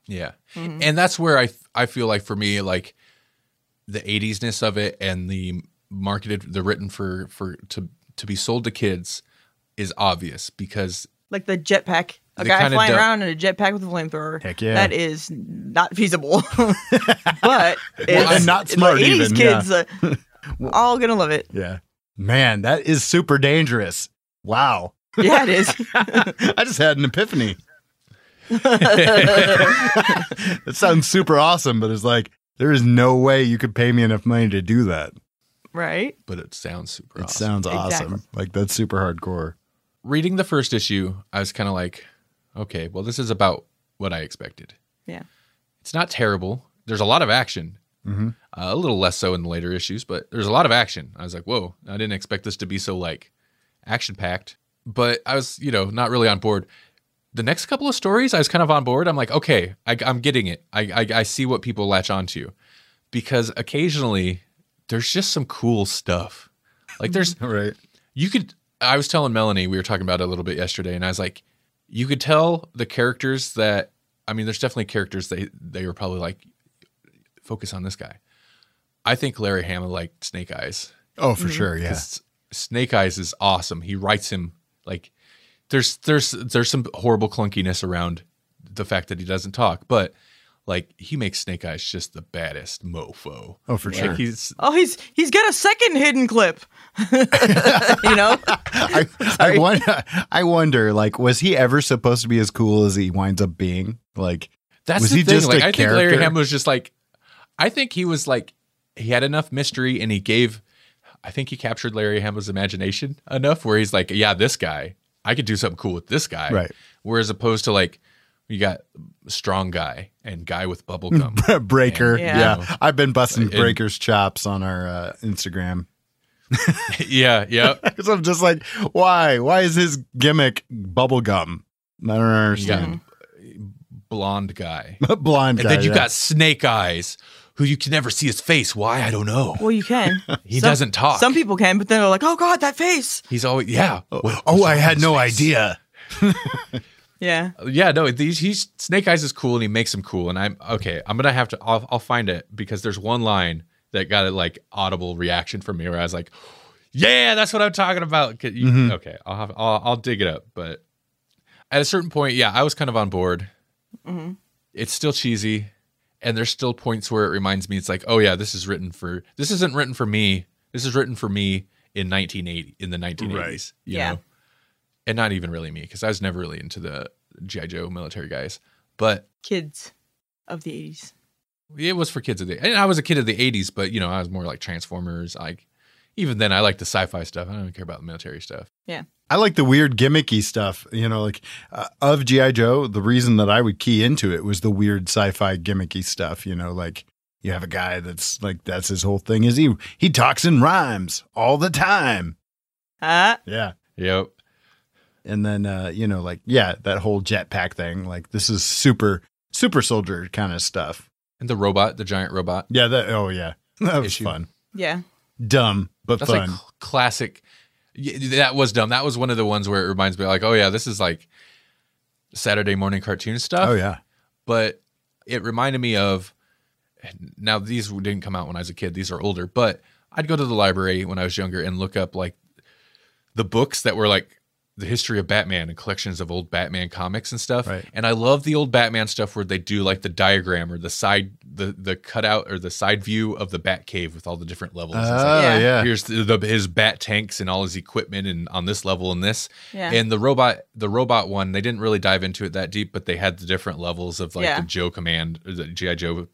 Yeah, and that's where I I feel like for me like the 80s-ness of it and the marketed the written for for to to be sold to kids is obvious because Like the jetpack. A They guy flying don't- around in a jetpack with a flamethrower. Heck yeah. That is not feasible. but it's, and not smart the 80s even, kids uh, all gonna love it. Yeah. Man, that is super dangerous. Wow. Yeah, it is. I just had an epiphany. that sounds super awesome, but it's like there is no way you could pay me enough money to do that. right? but it sounds super It awesome. sounds awesome. Exactly. Like that's super hardcore. Reading the first issue, I was kind of like, okay, well this is about what I expected. Yeah. It's not terrible. There's a lot of action. Mm-hmm. Uh, a little less so in the later issues, but there's a lot of action. I was like, whoa, I didn't expect this to be so like action packed. But I was, you know, not really on board. The next couple of stories, I was kind of on board. I'm like, okay, I, I'm getting it. I, I I see what people latch onto, because occasionally there's just some cool stuff. Like there's right. you could i was telling melanie we were talking about it a little bit yesterday and i was like you could tell the characters that i mean there's definitely characters they they were probably like focus on this guy i think larry hama liked snake eyes Oh, for mm-hmm. sure. yeah. snake eyes is awesome he writes him like there's there's there's some horrible clunkiness around the fact that he doesn't talk but like he makes snake eyes just the baddest mofo Oh, for Like, sure. he's Oh, he's he's got a second hidden clip. you know? I, I wonder, I wonder, like, was he ever supposed to be as cool as he winds up being? Like, That's Was the he thing. just like a I think Larry character? Hama was just like I think he was like he had enough mystery and he gave I think he captured Larry Hama's imagination enough where he's like, yeah, this guy, I could do something cool with this guy. Right. Whereas opposed to like you got strong guy and guy with bubble gum. Breaker. And, Yeah. yeah. I've been busting And- Breaker's chops on our uh, Instagram. yeah, yeah. Because I'm just like, why? Why is his gimmick bubblegum? I don't understand. blonde guy. Blonde And then you yeah. got snake eyes, who you can never see his face. Why? I don't know. Well, you can. He Some- doesn't talk. Some people can, but then they're like, "Oh God, that face." He's always yeah. What- Oh, I had no face? idea. Yeah. Yeah, no, these he's Snake Eyes is cool and he makes them cool. And I'm okay. I'm gonna have to. I'll, I'll find it because there's one line that got a like audible reaction from me where I was like, "Yeah, that's what I'm talking about." you- Mhm. Okay, I'll have I'll, I'll dig it up. But at a certain point, yeah, I was kind of on board. hmm It's still cheesy, and there's still points where it reminds me. It's like, oh yeah, this is written for. This isn't written for me. This is written for me in 1980 in the 1980s. Right. You Yeah. know? And not even really me because I was never really into the GI Joe military guys, but Kids of the '80s. it was for kids of the. And I was a kid of the '80s, but you know, I was more like Transformers, like even then, I like the sci-fi stuff. I don't even care about the military stuff. Yeah, I like the weird gimmicky stuff, you know, like uh, of GI Joe. The reason that I would key into it was the weird sci-fi gimmicky stuff, you know, like you have a guy that's like that's his whole thing is he he talks in rhymes all the time. Huh? Yeah. Yep. And then uh, you know, like yeah, that whole jetpack thing, like this is super super soldier kind of stuff. And the robot, the giant robot. Yeah, that oh yeah. That was Issue. fun. yeah. Dumb, but That's fun. like classic. y- That was dumb. That was one of the ones where it reminds me, like, oh yeah, this is like Saturday morning cartoon stuff. oh yeah. but it reminded me of now these didn't come out when I was a kid these are older but I'd go to the library when I was younger and look up like the books that were like the history of Batman and collections of old Batman comics and stuff Right. and I love the old Batman stuff where they do like the diagram or the side the the cutout or the side view of the Bat cave with all the different levels It's like, Oh Yeah. yeah. here's the, the his bat tanks and all his equipment and on this level and this Yeah. and the robot the robot one they didn't really dive into it that deep but they had the different levels of like Yeah. the joe command or the gi joe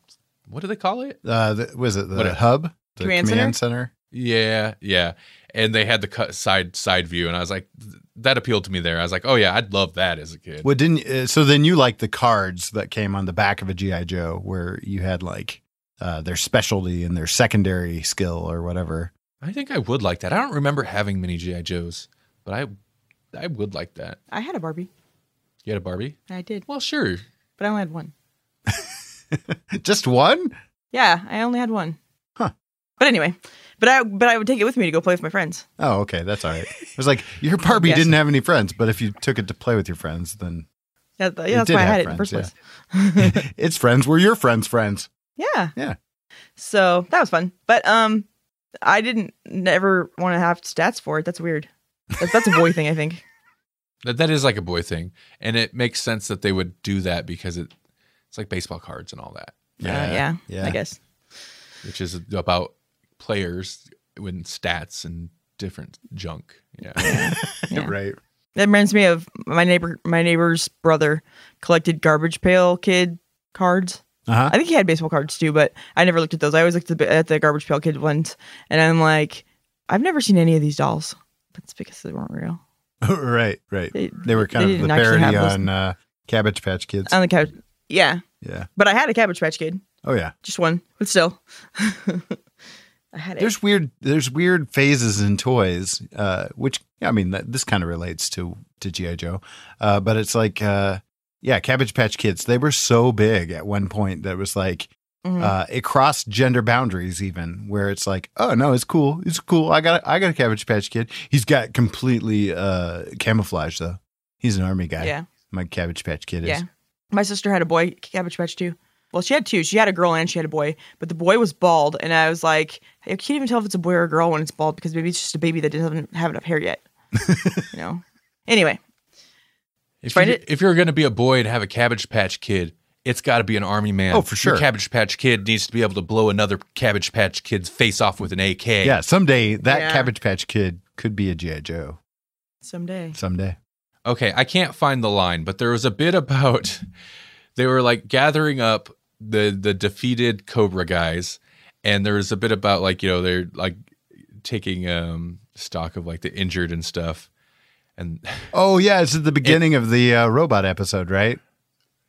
what do they call it Uh, the, was it the What- hub? The Command command center? yeah yeah and they had the cut side side view and i was like th- that appealed to me there i was like oh yeah i'd love that as a kid Well, didn't uh, so then you like the cards that came on the back of a GI Joe where you had like uh, their specialty and their secondary skill or whatever. i think i would like that i don't remember having many gi joes but i i would like that I had a Barbie. you had a barbie I did, well sure but I only had one. Just one? Yeah, I only had one. Huh. But anyway, but I but I would take it with me to go play with my friends. Oh, okay, that's all right. It was like your Barbie Yes. didn't have any friends, but if you took it to play with your friends, then Yeah, yeah that's why I have had it in the first friends, place. its friends were your friends' friends. Yeah. Yeah. So that was fun. But um I didn't never want to have stats for it. That's weird. That's, that's a boy thing, I think. That that is like a boy thing, and it makes sense that they would do that because it it's like baseball cards and all that, Yeah, uh, yeah, yeah. I guess. which is about players with stats and different junk. Yeah, Yeah. right. That reminds me of my neighbor. My neighbor's brother collected garbage pail kid cards. Uh huh. I think he had baseball cards too, but I never looked at those. I always looked at the, at the garbage pail kid ones, and I'm like, I've never seen any of these dolls. That's because they weren't real. right, right. They, They were kind they of the parody on uh, Cabbage Patch Kids. on the couch. Yeah, yeah. but I had a Cabbage Patch Kid, Oh yeah. just one, but still, Had. There's weird. There's weird phases in toys, uh, which I mean, this kind of relates to to GI Joe, uh, but it's like, uh, yeah, Cabbage Patch Kids. They were so big at one point that it was like Mhm. uh, it crossed gender boundaries, even where it's like, oh no, it's cool, it's cool. I got, a, I got a Cabbage Patch Kid. He's got completely uh, camouflage though. He's an army guy. yeah, My Cabbage Patch Kid is. yeah. My sister had a boy Cabbage Patch too. Well, she had two. She had a girl and she had a boy, but the boy was bald, and I was like, I can't even tell if it's a boy or a girl when it's bald because maybe it's just a baby that doesn't have enough hair yet. you know. Anyway, if Find you, it- if you're going to be a boy and have a Cabbage Patch Kid, it's got to be an army man. Oh, for sure. Your Cabbage Patch Kid needs to be able to blow another Cabbage Patch Kid's face off with an AK. Yeah, someday that Yeah. Cabbage Patch Kid could be a GI Joe. someday. Someday. Okay, I can't find the line, but there was a bit about they were like gathering up the the defeated Cobra guys, and there was a bit about like you know they're like taking um stock of like the injured and stuff. And Oh yeah, it's at the beginning of the uh, robot episode, right?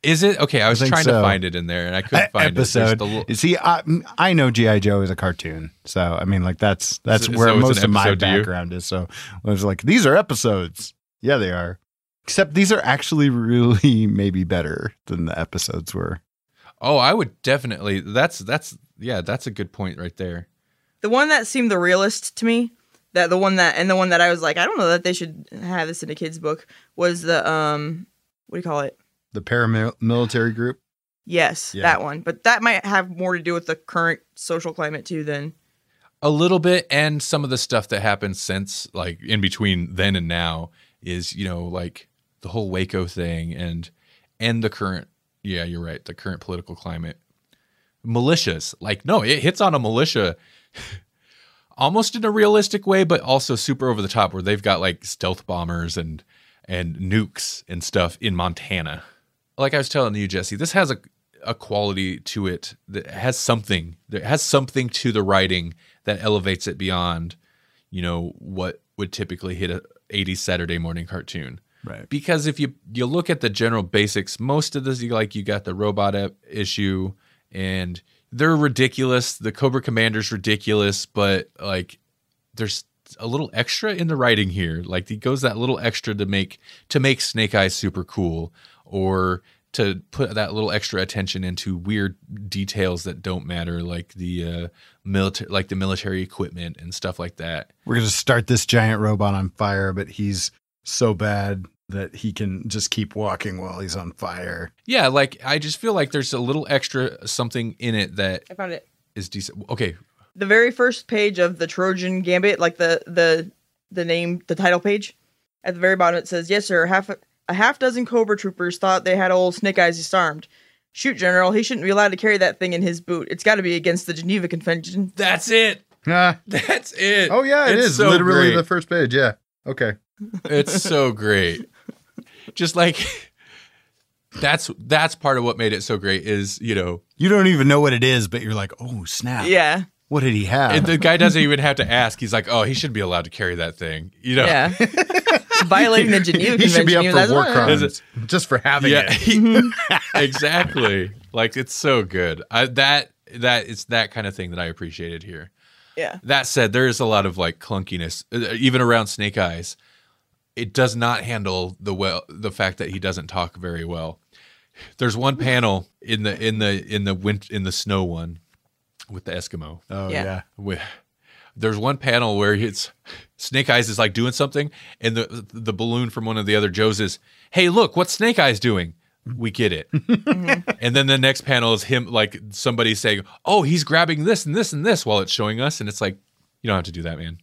is it okay? I was think trying so. to find it in there, and I couldn't find episode. it. The l- See, I, I know GI Joe is a cartoon, so I mean, like that's that's So- where so most of my episode background is. So I was like, these are episodes. Yeah, they are. Except these are actually really maybe better than the episodes were. oh, I would definitely. That's that's yeah, that's a good point right there. The one that seemed the realist to me, that the one that and the one that I was like, I don't know that they should have this in a kid's book was the um what do you call it? The paramilitary group. Yes, Yeah. that one. But that might have more to do with the current social climate too than A little bit, and some of the stuff that happened since, like in between then and now, is you know like the whole Waco thing and and the current. Yeah, you're right. The current political climate, militias. Like no, it hits on a militia. Almost in a realistic way, but also super over the top, where they've got like stealth bombers and and nukes and stuff in Montana. Like I was telling you, Jesse, this has a a quality to it that has something that has something to the writing that elevates it beyond you know, what would typically hit a 80s Saturday morning cartoon. Right. Because if you you look at the general basics, most of this you like you got the robot issue and they're ridiculous. The Cobra Commander's ridiculous, but like there's a little extra in the writing here. Like he goes that little extra to make to make Snake Eyes super cool or to put that little extra attention into weird details that don't matter like the uh military like the military equipment and stuff like that. We're to start this giant robot on fire, but he's so bad that he can just keep walking while he's on fire. Yeah, like I just feel like there's a little extra something in it that I found it. is decent. Okay, The very first page of the Trojan Gambit, like the the the name, the title page, at the very bottom it says, "Yes, sir. Half a half dozen Cobra troopers thought they had old Snake Eyes disarmed. Shoot, General. He shouldn't be allowed to carry that thing in his boot. It's got to be against the Geneva Convention." that's it. Ah. That's it. Oh, yeah, it It's is so literally great. the first page. Yeah. Okay. it's so great. Just like that's that's part of what made it so great is you know You don't even know what it is, but you're like, oh, snap. Yeah, What did he have? and the guy doesn't even have to ask. He's like, oh, he should be allowed to carry that thing. You know? yeah. Violating the Geneva Convention. he should be up even, for that's war what- crimes just for having Yeah, it. he- exactly. Like it's so good. I, that that it's that kind of thing that I appreciated here. Yeah. That said, there is a lot of like clunkiness, uh, even around Snake Eyes. It does not handle the well the fact that he doesn't talk very well. There's one panel in the in the in the wind in the snow one with the Eskimo. Oh, Yeah. yeah. With there's one panel where it's Snake Eyes is like doing something, and the the balloon from one of the other Joes is, "Hey, look, what's Snake Eyes doing?" We get it. Mm-hmm. and then the next panel is him like somebody saying, "Oh, he's grabbing this and this and this," while it's showing us, and it's like, you don't have to do that, man.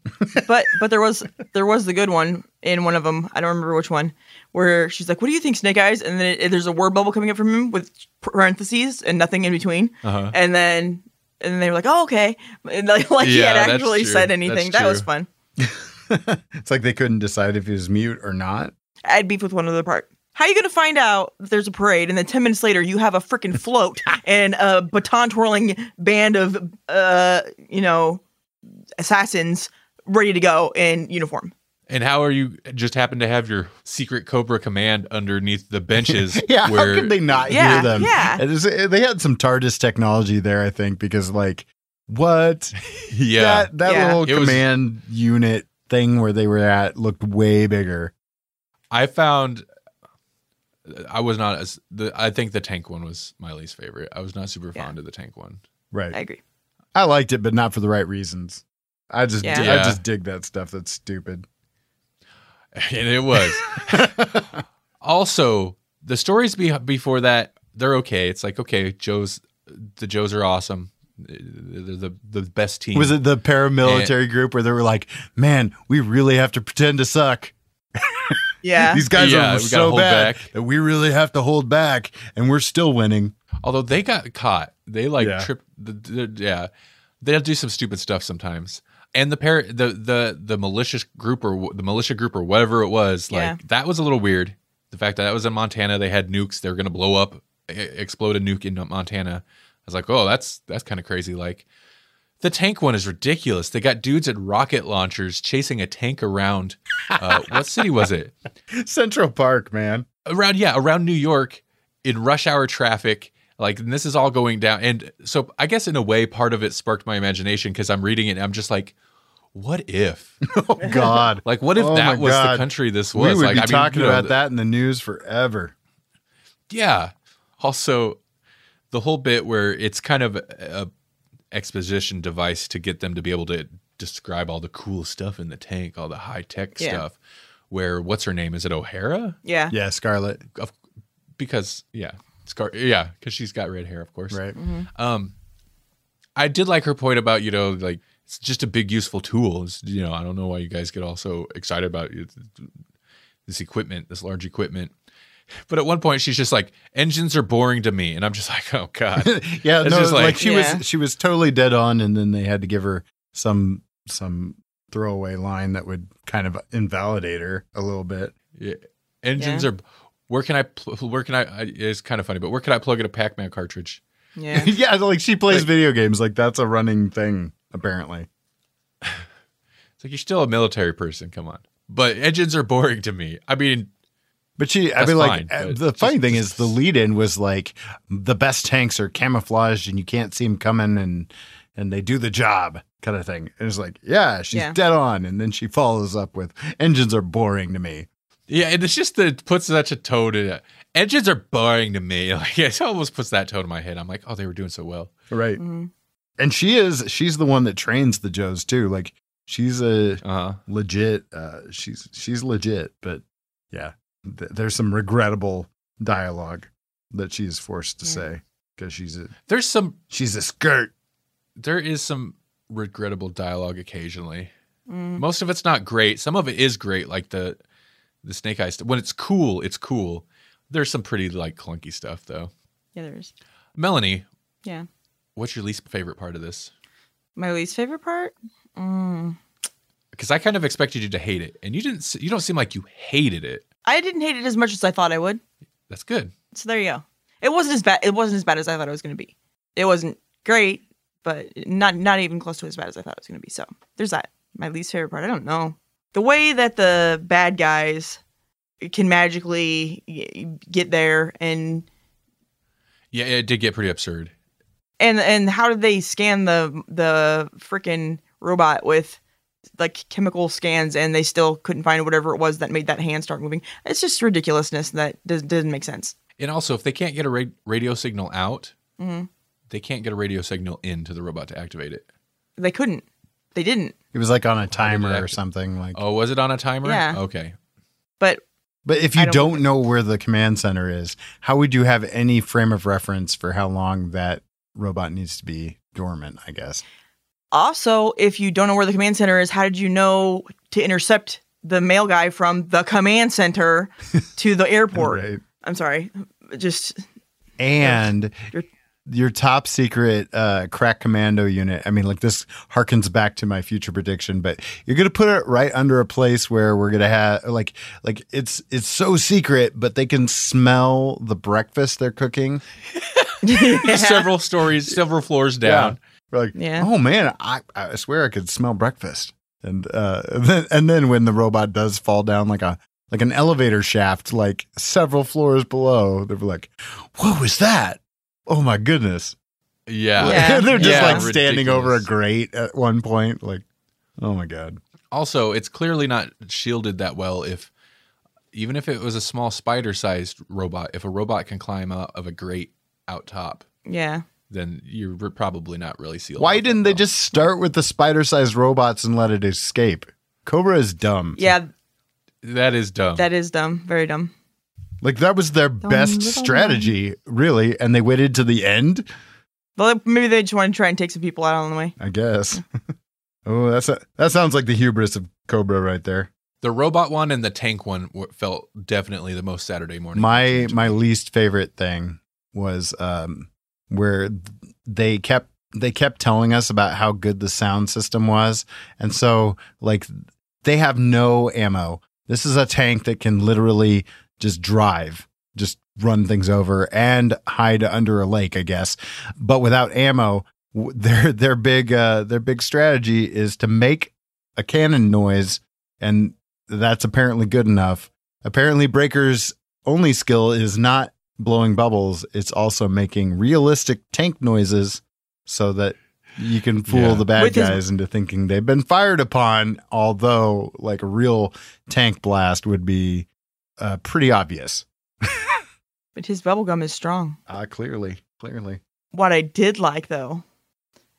but but there was there was the good one in one of them. I don't remember which one, where she's like, "What do you think, Snake Eyes?" And then it, there's a word bubble coming up from him with parentheses and nothing in between. Uh-huh. And then and then they were like, "Oh, okay," and like, like he had actually true. said anything. That was fun. It's like they couldn't decide if he was mute or not. I had beef with one other part. How are you gonna find out that there's a parade and then ten minutes later you have a freaking float and a baton twirling band of uh you know assassins ready to go in uniform? And how are you just happen to have your secret Cobra command underneath the benches? Yeah, where, how could they not Yeah, hear them? yeah. It is- they had some TARDIS technology there, I think, because like what Yeah, that that Yeah. little It was- command unit thing where they were at looked way bigger. I found I was not as the I think the tank one was my least favorite. I was not super Yeah. fond of the tank one. Right. I agree. I liked it, but not for the right reasons. I just Yeah. I just dig that stuff. That's stupid. And it was. also, the stories be- before that, they're okay. It's like, okay, Joe's the Joes are awesome. They're the the best team. Was it the paramilitary group where they were like, "Man, we really have to pretend to suck. Yeah. These guys Yeah, are so bad back." that we really have to hold back, and we're still winning." Although they got caught, they like Yeah. trip. The, the, yeah, they'll do some stupid stuff sometimes. And the par- the the the malicious group or the militia group or whatever it was, like Yeah. that was a little weird. The fact that that was in Montana, they had nukes. They were going to blow up, explode a nuke in Montana. I was like, oh, that's that's kind of crazy. Like the tank one is ridiculous. They got dudes at rocket launchers chasing a tank around. Uh, what city was it? Central Park, man. around yeah around new york in rush hour traffic like and this is all going down and so i guess in a way part of it sparked my imagination because i'm reading it and i'm just like what if Oh God. like what if Oh, that was God. the country this was? we would like be I mean, talking you know, about the- that in the news forever. yeah also the whole bit where it's kind of a, a exposition device to get them to be able to describe all the cool stuff in the tank all the high tech Yeah. stuff where what's her name is it o'hara yeah. Yeah, Scarlett. because yeah, Scar, yeah, because she's got red hair, of course. Right. Um, I did like her point about you know like it's just a big useful tool. It's, you know, I don't know why you guys get all so excited about it- this equipment, this large equipment. But at one point, she's just like, "Engines are boring to me," and I'm just like, "Oh God." Yeah, It's no, just like, like- she Yeah. was she was totally dead on, and then they had to give her some some throwaway line that would kind of invalidate her a little bit. Yeah. Engines Yeah. are. Where can I? Pl- where can I? I? It's kind of funny, but where can I plug in a Pac-Man cartridge? Yeah. yeah, like she plays Like- video games, like that's a running thing apparently. It's like you're still a military person. Come on. But engines are boring to me. I mean, But she, I mean, like fine, uh, but the just- funny thing is, the lead-in was like the best tanks are camouflaged and you can't see them coming, and and they do the job, kind of thing. And it's like, yeah, she's Yeah. dead on, and then she follows up with engines are boring to me. Yeah, and it's just that it puts such a tone to it. Engines are boring to me. Like it almost puts that tone to my head. I'm like, oh, they were doing so well. Right. Mhm. And she is, she's the one that trains the Joes too. Like she's a Uh huh. legit, uh, she's she's legit. But yeah, th- there's some regrettable dialogue that she is forced to Yeah. say because she's a There's some she's a skirt. there is some regrettable dialogue occasionally. Mm. Most of it's not great. Some of it is great, like the the Snake Eyes. When it's cool, it's cool. There's some pretty like clunky stuff though. Yeah, there is. Melanie, Yeah. what's your least favorite part of this? My least favorite part? Mm. Because I kind of expected you to hate it, and you didn't. You don't seem like you hated it. I didn't hate it as much as I thought I would. That's good. So there you go. It wasn't as bad. It wasn't as bad as I thought it was going to be. It wasn't great, but not not even close to as bad as I thought it was going to be. So there's that. My least favorite part. I don't know the way that the bad guys can magically get there and Yeah, it did get pretty absurd. and and how did they scan the the freaking robot with like chemical scans and they still couldn't find whatever it was that made that hand start moving it's just ridiculousness that does, doesn't make sense And also, if they can't get a ra- radio signal out, Mhm. they can't get a radio signal into the robot to activate it. they couldn't they didn't It was like on a timer or something like. Oh, was it on a timer? Yeah. Okay. but But if I you don't don't, know where the command center is, how would you have any frame of reference for how long that robot needs to be dormant? I guess. also if you don't know where the command center is how did you know to intercept the mail guy from the command center to the airport Right. i'm sorry just and You're- your top secret uh, crack commando unit. I mean, like this harkens back to my future prediction, but you're gonna put it right under a place where we're gonna have like like it's it's so secret, but they can smell the breakfast they're cooking. several stories, several floors down. We're like, Yeah. oh man, I I swear I could smell breakfast. And uh, and then and then when the robot does fall down like a like an elevator shaft, like several floors below, they're like, "What was that? Oh my goodness!" Yeah. Yeah. they're just Yeah. like standing over a grate at one point. Like, oh my god. Also, it's clearly not shielded that well if even if it was a small spider-sized robot, if a robot can climb out of a grate out top, yeah then you're probably not really sealed. Why didn't they well. just start with the spider-sized robots and let it escape? Cobra is dumb. yeah That is dumb. that is dumb very dumb Like that was their best little strategy, really, and they waited to the end. well maybe they just want to try and take some people out on the way I guess. oh, that's a, that sounds like the hubris of Cobra right there. the robot one and the tank one felt definitely the most Saturday morning. My cartoons. my least favorite thing was um where they kept they kept telling us about how good the sound system was, and so like they have no ammo. This is a tank that can literally just drive, just run things over and hide under a lake, I guess. But without ammo, their their big uh, their big strategy is to make a cannon noise, and that's apparently good enough. Apparently, Breaker's only skill is not blowing bubbles; it's also making realistic tank noises, so that you can fool Yeah. the bad With his- guys into thinking they've been fired upon. Although, like a real tank blast would be uh, pretty obvious. but his bubblegum is strong Uh, clearly, clearly. what I did like though,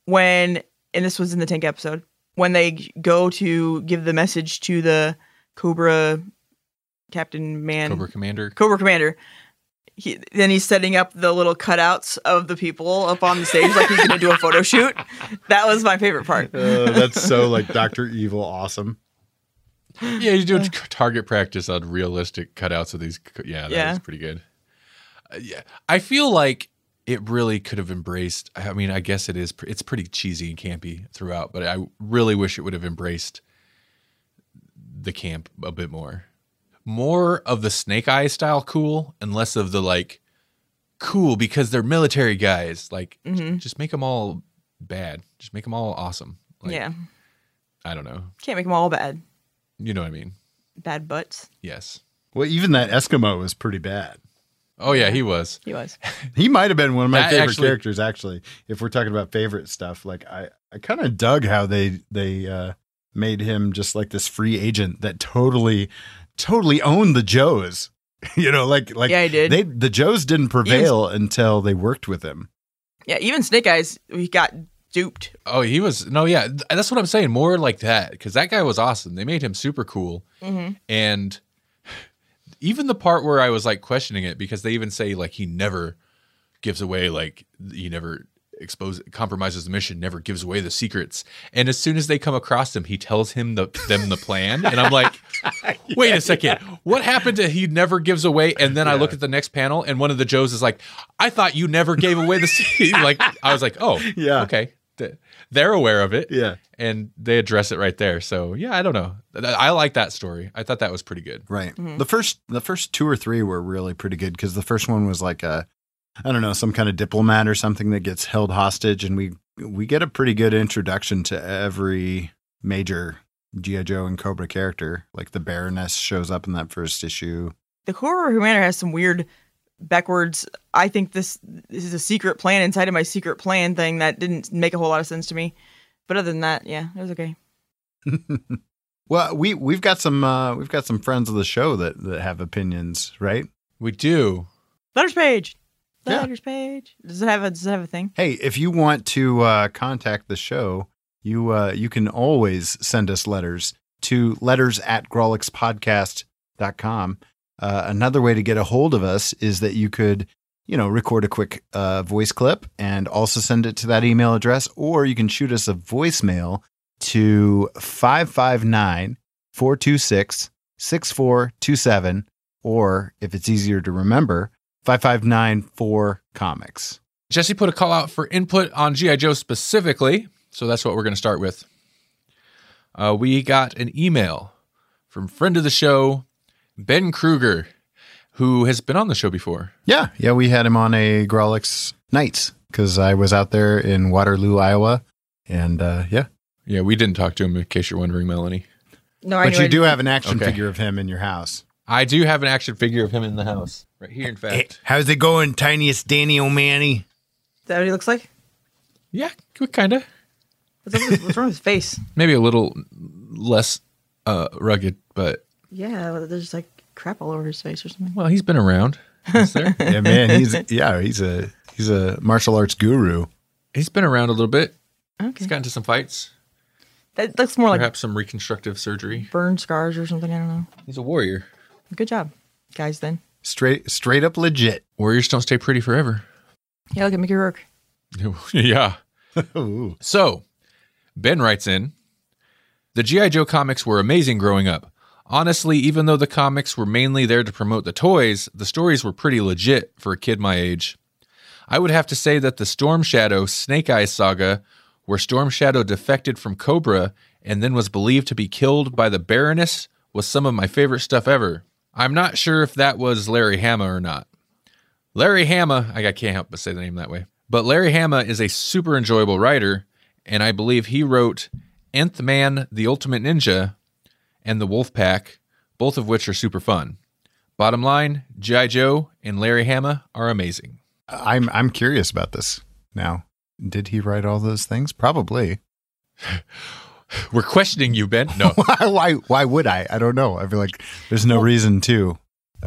when and this was in the tank episode, when they go to give the message to the Cobra Captain Man Cobra Commander. Cobra Commander. He, then he's setting up the little cutouts of the people up on the stage like he's going to do a photo shoot. That was my favorite part. Uh, that's so like Doctor Evil, awesome. Yeah, you do a target practice on realistic cutouts of these. Yeah, that Yeah. was pretty good. Uh, yeah, I feel like it really could have embraced. I mean, I guess it is. It's pretty cheesy and campy throughout, but I really wish it would have embraced the camp a bit more. More of the Snake Eye style cool, and less of the like cool because they're military guys. Like, Mhm. just make them all bad. Just make them all awesome. Like, yeah. I don't know. Can't make them all bad. You know what I mean? Bad butts. Yes. Well, even that Eskimo was pretty bad. Oh yeah, he was. He was. He might have been one of my That favorite actually- characters, actually. If we're talking about favorite stuff, like I, I kind of dug how they they uh, made him just like this free agent that totally, totally owned the Joes. you know, like like Yeah, he did. They the Joes didn't prevail until they worked with him. Yeah, even Snake Eyes, we got duped. Oh, he was. No, yeah, that's what I'm saying. More like that because that guy was awesome. They made him super cool, Mm-hmm. and even the part where I was like questioning it because they even say like he never gives away like he never expose compromises the mission, never gives away the secrets. And as soon as they come across him, he tells him the them the plan, and I'm like, wait a second, what happened to he never gives away? And then I look at the next panel, and one of the Joes is like, I thought you never gave away the secret. like I was like, oh Yeah. okay, they're aware of it Yeah. and they address it right there. So yeah, I don't know. I like that story. I thought that was pretty good. Right. Mm-hmm. The first the first two or three were really pretty good because the first one was like a I don't know, some kind of diplomat or something that gets held hostage and we we get a pretty good introduction to every major G.I. Joe and Cobra character. Like the Baroness shows up in that first issue. The Cobra Commander has some weird backwards. I think this, this is a secret plan inside of my secret plan thing that didn't make a whole lot of sense to me. But other than that, yeah, it was okay. Well, we we've got some uh we've got some friends of the show that that have opinions, right? We do. Letters page. Yeah. Letters page. Does it have a Does it have a thing? Hey, if you want to uh, contact the show, you uh, you can always send us letters to letters at grawlixpodcast.com. Uh, another way to get a hold of us is that you could, you know, record a quick uh, voice clip and also send it to that email address, or you can shoot us a voicemail to 559 426 6427, or if it's easier to remember, 5594 comics. Jesse put a call out for input on GI Joe specifically, so that's what we're going to start with. Uh, we got an email from friend of the show, Ben Kruger, who has been on the show before. Yeah, yeah, we had him on a Grawlix Nights because I was out there in Waterloo, Iowa, and uh, yeah. Yeah, we didn't talk to him in case you're wondering, Melanie. No, I But knew you I- do have an action Okay. figure of him in your house. I do have an action figure of him in the house right here. In fact, how's it going, tiniest Danny O'Manny? Is that what he looks like? yeah, kind of. What's, up what's wrong with his face? Maybe a little less uh, rugged, but Yeah, there's like crap all over his face or something. well, he's been around. Is there? Yeah, man, he's yeah, he's a he's a martial arts guru. he's been around a little bit. Okay. He's gotten into some fights, That looks more like perhaps some reconstructive surgery. burn scars or something. I don't know. He's a warrior. Good job, guys. Then Straight straight up legit. Warriors don't stay pretty forever. yeah, look at Mickey Rourke. yeah. So, Ben writes in The G.I. Joe comics were amazing growing up. Honestly, even though the comics were mainly there to promote the toys, the stories were pretty legit for a kid my age. I would have to say that the Storm Shadow Snake Eyes saga, where Storm Shadow defected from Cobra and then was believed to be killed by the Baroness, was some of my favorite stuff ever. I'm not sure if that was Larry Hama or not. Larry Hama, I can't help but say the name that way. But Larry Hama is a super enjoyable writer, and I believe he wrote Nth Man, The Ultimate Ninja, and The Wolf Pack, both of which are super fun. Bottom line, G.I. Joe and Larry Hama are amazing. I'm I'm curious about this now. Did he write all those things? Probably. We're questioning you, Ben. No. why why would I? I don't know. I feel like there's no reason to.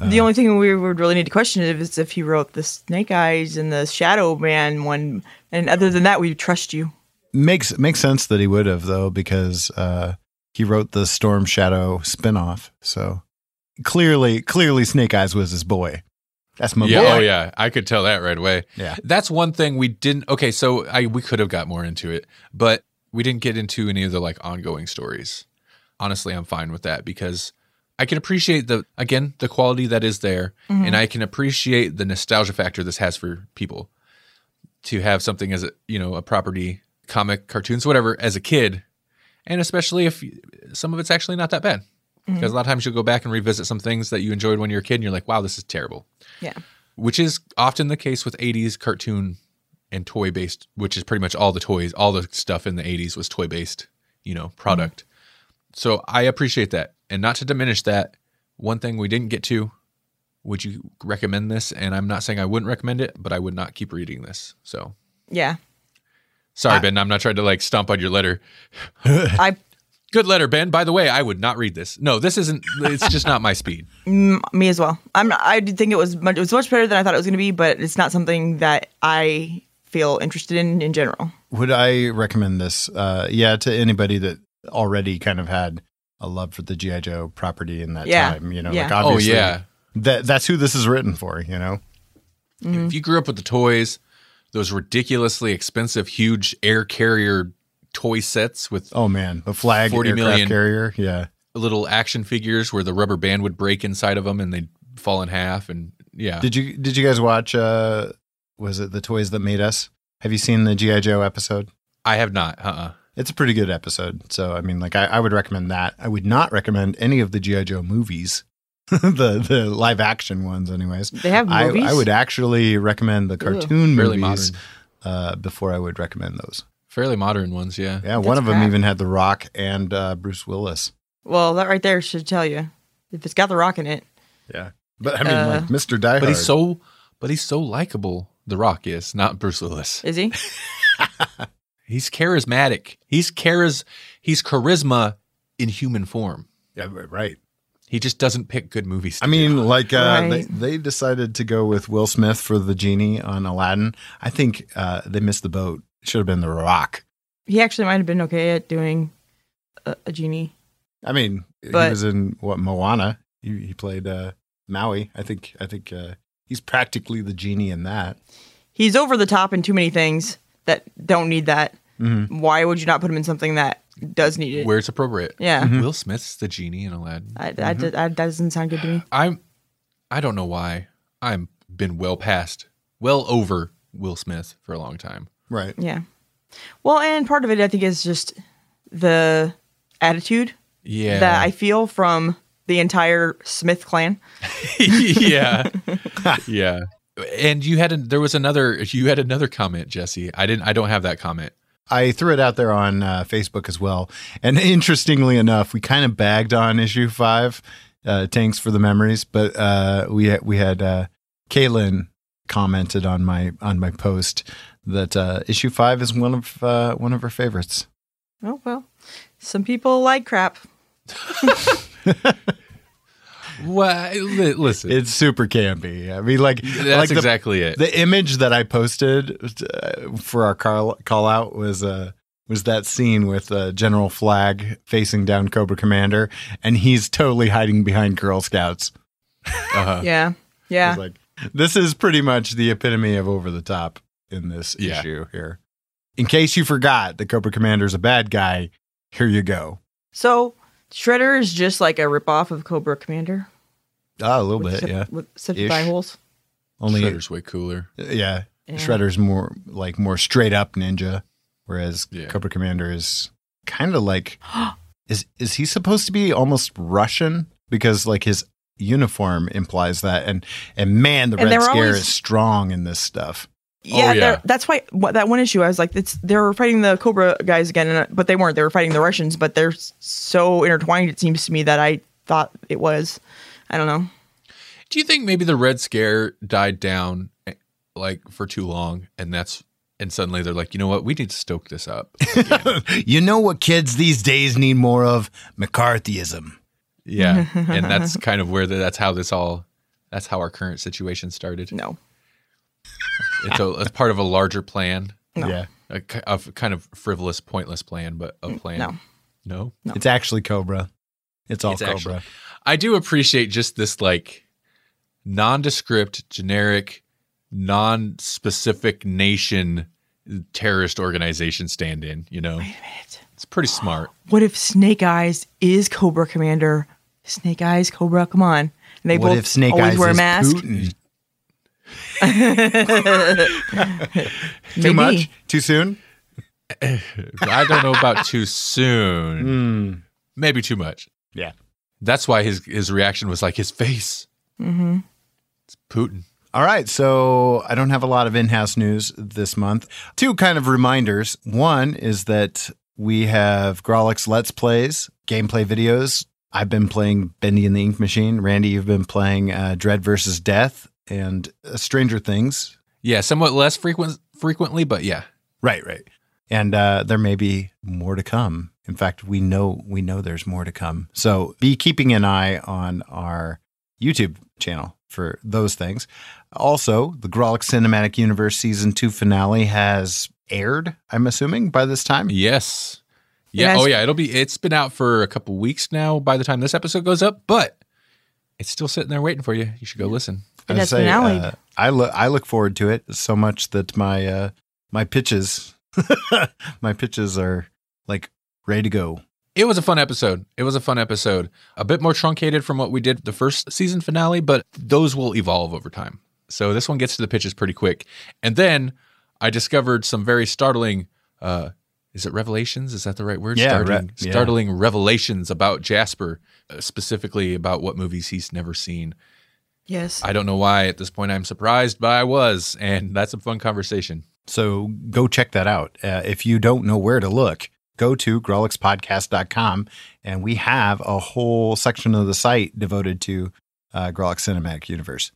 the only thing we would really need to question is if he wrote the Snake Eyes and the Shadow Man one. And other than that, we trust you. Makes makes sense that he would have though because uh, he wrote the Storm Shadow spinoff. So clearly, clearly, Snake Eyes was his boy. That's my yeah, boy. oh yeah, I could tell that right away. Yeah. That's one thing we didn't Okay, so I we could have got more into it, but we didn't get into any of the like ongoing stories. Honestly, I'm fine with that because I can appreciate the again, the quality that is there mm-hmm. and I can appreciate the nostalgia factor this has for people to have something as a, you know, a property, comic, cartoons, whatever as a kid. And especially if some of it's actually not that bad. Mm-hmm. Because a lot of times you'll go back and revisit some things that you enjoyed when you were a kid and you're like, wow, this is terrible Yeah. which is often the case with 80s cartoon and toy based, which is pretty much all the toys, all the stuff in the 80s was toy based you know, product. Mm-hmm. So I appreciate that. And not to diminish that, one thing we didn't get to, would you recommend this? And I'm not saying I wouldn't recommend it, but I would not keep reading this. So Yeah. Sorry, Ben. I'm not trying to like stomp on your letter. I Good letter, Ben. By the way, I would not read this. No, this isn't. It's just not my speed. me as well. I'm not, I did think it was much, it was much better than I thought it was going to be, but it's not something that I feel interested in in general. Would I recommend this? Uh, yeah, to anybody that already kind of had a love for the GI Joe property in that Yeah. time. You know, Yeah. like Oh obviously, yeah. that that's who this is written for. You know, If you grew up with the toys, those ridiculously expensive, huge air carrier toy sets with oh man, the flag 40 aircraft million. carrier. Yeah, little action figures where the rubber band would break inside of them and they'd fall in half, and yeah, Did you did you guys watch? Uh, was it the toys that made us? Have you seen the GI Joe episode? I have not. Uh. uh It's a pretty good episode. So I mean, like I, I would recommend that. I would not recommend any of the GI Joe movies, the the live action ones, anyways. They have I, movies. I would actually recommend the cartoon Fairly movies uh, before I would recommend those. Fairly modern ones, yeah. Yeah, one That's of them crap. even had The Rock and uh, Bruce Willis. Well, that right there should tell you if it's got the rock in it. Yeah, but I mean, Uh, like Mr. Die But he's so, but he's so likable. The Rock is not Bruce Willis. Is he? He's charismatic. He's charis. He's charisma in human form. yeah, right. He just doesn't pick good movies. to I mean, do. like uh, they, Right. they decided to go with Will Smith for the genie on Aladdin. I think uh, they missed the boat. It should have been The Rock. He actually might have been okay at doing a, a genie. I mean, he was in what Moana. He, he played uh, Maui. I think. I think uh, he's practically the genie in that. He's over the top in too many things that don't need that. Mhm. Why would you not put him in something that does need it? where it's appropriate. yeah, Mm-hmm. Will Smith's the genie in Aladdin. I, I, I- that doesn't sound good to me. I'm. I don't know why. I'm been well past, well over Will Smith for a long time. Right. Yeah. Well, and part of it, I think, is just the attitude Yeah. that I feel from the entire Smith clan. yeah. yeah. And you had a, there was another you had another comment, Jesse. I didn't I don't have that comment. I threw it out there on uh, Facebook as well. And interestingly enough, we kind of bagged on issue five, uh, "Tanks for the Memories," but uh, we had, we had uh, Caitlin commented on my on my post that uh, issue five is one of uh, one of her favorites. Oh well, some people like crap. Well, li- listen. It's super campy. I mean, like that's like the, exactly it. the image that I posted uh, for our call, call out was uh, was that scene with uh, General Flagg facing down Cobra Commander, and he's totally hiding behind Girl Scouts. uh-huh. Yeah, yeah. like this is pretty much the epitome of over the top in this Yeah. issue here. In case you forgot that Cobra Commander's a bad guy, here you go. So Shredder is just like a ripoff of Cobra Commander. Ah, a little with bit, sep- yeah. With except Ish. thigh holes. Only, Shredder's way cooler. yeah, Yeah. Shredder's more like more straight up ninja, whereas Yeah. Cobra Commander is kind of like is is he supposed to be almost Russian because like his uniform implies that, and and man, the And Red Scare always- is strong in this stuff. Yeah, Oh, yeah. that's why what, that one issue I was like, it's they were fighting the Cobra guys again, and, uh, but they weren't. They were fighting the Russians, but they're so intertwined. It seems to me that I thought it was. I don't know. Do you think maybe the Red Scare died down like for too long and that's and suddenly they're like, "You know what? We need to stoke this up." you know what kids these days need more of? McCarthyism. yeah. And that's kind of where the, that's how this all that's how our current situation started. No, It's a it's part of a larger plan, No. Yeah. a, ki- of kind of frivolous, pointless plan, but a mm, plan. no. No. No. It's actually Cobra. It's all It's Cobra. actually- I do appreciate just this like nondescript, generic, non-specific nation terrorist organization stand-in. You know, Wait a minute. it's pretty smart. What if Snake Eyes is Cobra Commander? Snake Eyes, Cobra, come on. And they what both if Snake always Eyes wear a mask. Putin? Maybe. Too much? Too soon? I don't know about too soon. Hmm. Maybe too much. Yeah. That's why his his reaction was like his face. Mm-hmm. It's Putin. All right, so I don't have a lot of in-house news this month. Two kind of reminders. One is that We have Grawlix Let's Plays, gameplay videos. I've been playing Bendy and the Ink Machine. Randy, you've been playing uh, Dread versus Death and uh, Stranger Things. Yeah, somewhat less frequent frequently, but yeah. Right, right. And uh, there may be more to come. In fact, we know we know there's more to come. So be keeping an eye on our YouTube channel for those things. Also, the Grawlix Cinematic Universe season two finale has aired. I'm assuming by this time. Yes. Yeah. has- Oh yeah. It'll be. It's been out for a couple weeks now. By the time this episode goes up, but it's still sitting there waiting for you. You should go listen. It has say, finale. uh, I look I look forward to it so much that my uh, my pitches my pitches are like ready to go. It was a fun episode. It was a fun episode. A bit more truncated from what we did the first season finale, but those will evolve over time. So this one gets to the pitches pretty quick. And then I discovered some very startling uh is it revelations? Is that the right word? Yeah, re- startling, yeah. startling revelations about Jasper, uh, specifically about what movies he's never seen. yes. I don't know why at this point I'm surprised, but I was, and that's a fun conversation. So go check that out. Uh, if you don't know where to look, go to grawlixpodcast.com and we have a whole section of the site devoted to uh, Grawlix Cinematic Universe.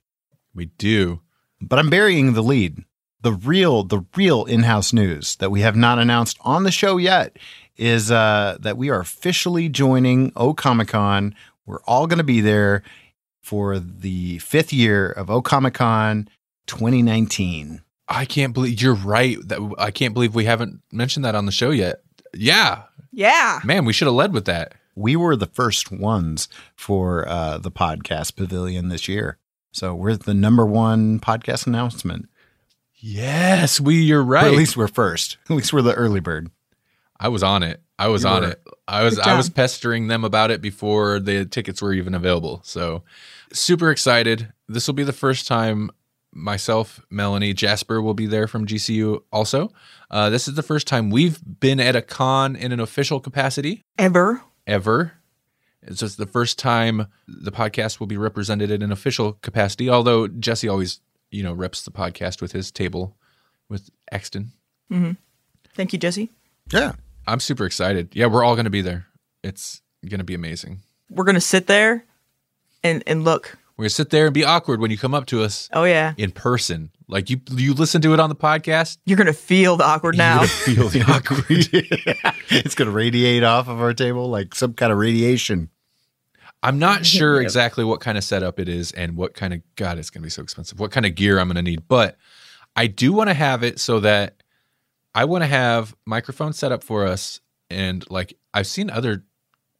We do. But I'm burying the lead. The real, the real in-house news that we have not announced on the show yet is uh, that we are officially joining O Comic Con. We're all going to be there for the fifth year of O Comic Con 2019. I can't believe you're right. That I can't believe we haven't mentioned that on the show yet. Yeah, yeah. man, we should have led with that. we were the first ones for uh, the podcast pavilion this year. So we're the number one podcast announcement. Yes, we. You're Or right. at least we're first. At least we're the early bird. I was on it. I was You on were. it. I was. I was pestering them about it before the tickets were even available. So, super excited. This will be the first time myself, Melanie, Jasper will be there from GCU. Also, uh, this is the first time we've been at a con in an official capacity. Ever. ever. So it's just the first time the podcast will be represented in an official capacity. Although Jesse always, you know, reps the podcast with his table with Exton. Thank you, Jesse. Yeah. I'm super excited. Yeah, we're all going to be there. It's going to be amazing. We're gonna sit there and and look. We're going to sit there and be awkward when you come up to us Oh yeah. in person. Like you, you listen to it on the podcast. You're gonna feel the awkward now. Feel the awkward. it's going to radiate off of our table like some kind of radiation. I'm not sure exactly what kind of setup it is and what kind of God, it's going to be so expensive. What kind of gear I'm going to need, but I do want to have it so that I want to have microphone set up for us, and like I've seen other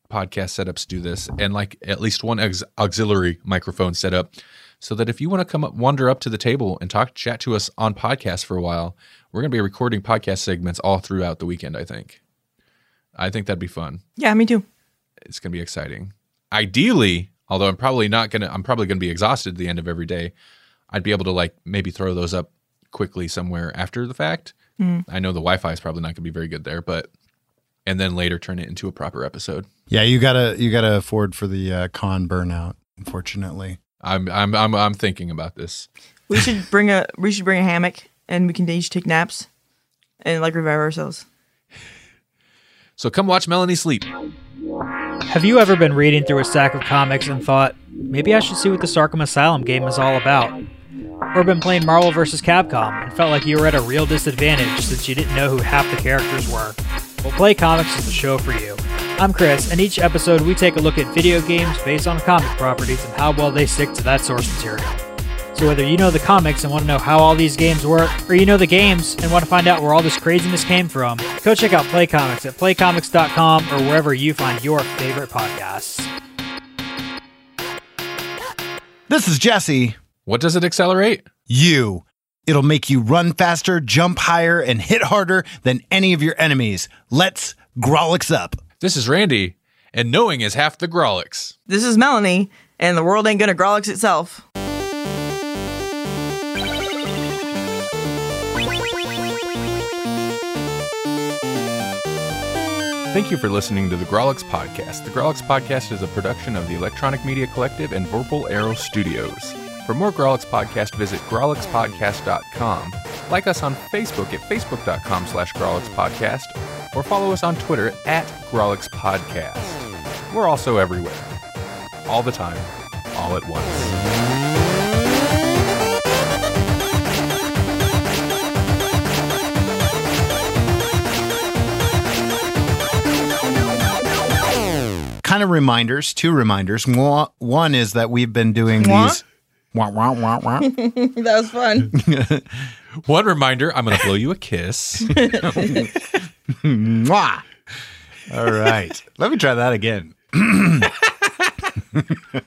podcast setups do this, and like at least one ex- auxiliary microphone set up, so that if you want to come up, wander up to the table and talk, chat to us on podcast for a while, we're going to be recording podcast segments all throughout the weekend. I think. I think that'd be fun yeah, me too. it's going to be exciting. Ideally, although I'm probably not going to, I'm probably going to be exhausted at the end of every day. I'd be able to like maybe throw those up quickly somewhere after the fact. Hmm. I know the Wi-Fi is probably not going to be very good there, but and then later turn it into a proper episode. Yeah, you gotta you gotta afford for the uh, con burnout. Unfortunately, I'm I'm I'm I'm thinking about this. We should bring a we should bring a hammock and we can each take naps and like revive ourselves. So come watch Melanie sleep. Have you ever been reading through a stack of comics and thought, maybe I should see what this Arkham Asylum game is all about? Or been playing Marvel vs. Capcom and felt like you were at a real disadvantage since you didn't know who half the characters were? Well, Play Comics is the show for you. I'm Chris, and each episode we take a look at video games based on comic properties and how well they stick to that source material. So whether you know the comics and want to know how all these games work, or you know the games and want to find out where all this craziness came from, go check out Play Comics at playcomics.com or wherever you find your favorite podcasts. this is Jesse. What does it accelerate? You. It'll make you run faster, jump higher, and hit harder than any of your enemies. Let's Grawlix up. This is Randy, and knowing is half the Grawlix. This is Melanie, and the world ain't gonna Grawlix itself. Thank you for listening to the Grawlix Podcast. The Grawlix Podcast is a production of the Electronic Media Collective and Vorpal Arrow Studios. For more Grawlix Podcast, visit grawlixpodcast.com. Like us on Facebook at facebook.com slash grawlixpodcast or follow us on Twitter at Grawlix Podcast. We're also everywhere, all the time, all at once. Kind of reminders, two reminders. One one is that we've been doing Mwah? these. Wah, wah, wah, wah. that was fun. One reminder I'm going to blow you a kiss. Mwah. All right. Let me try that again.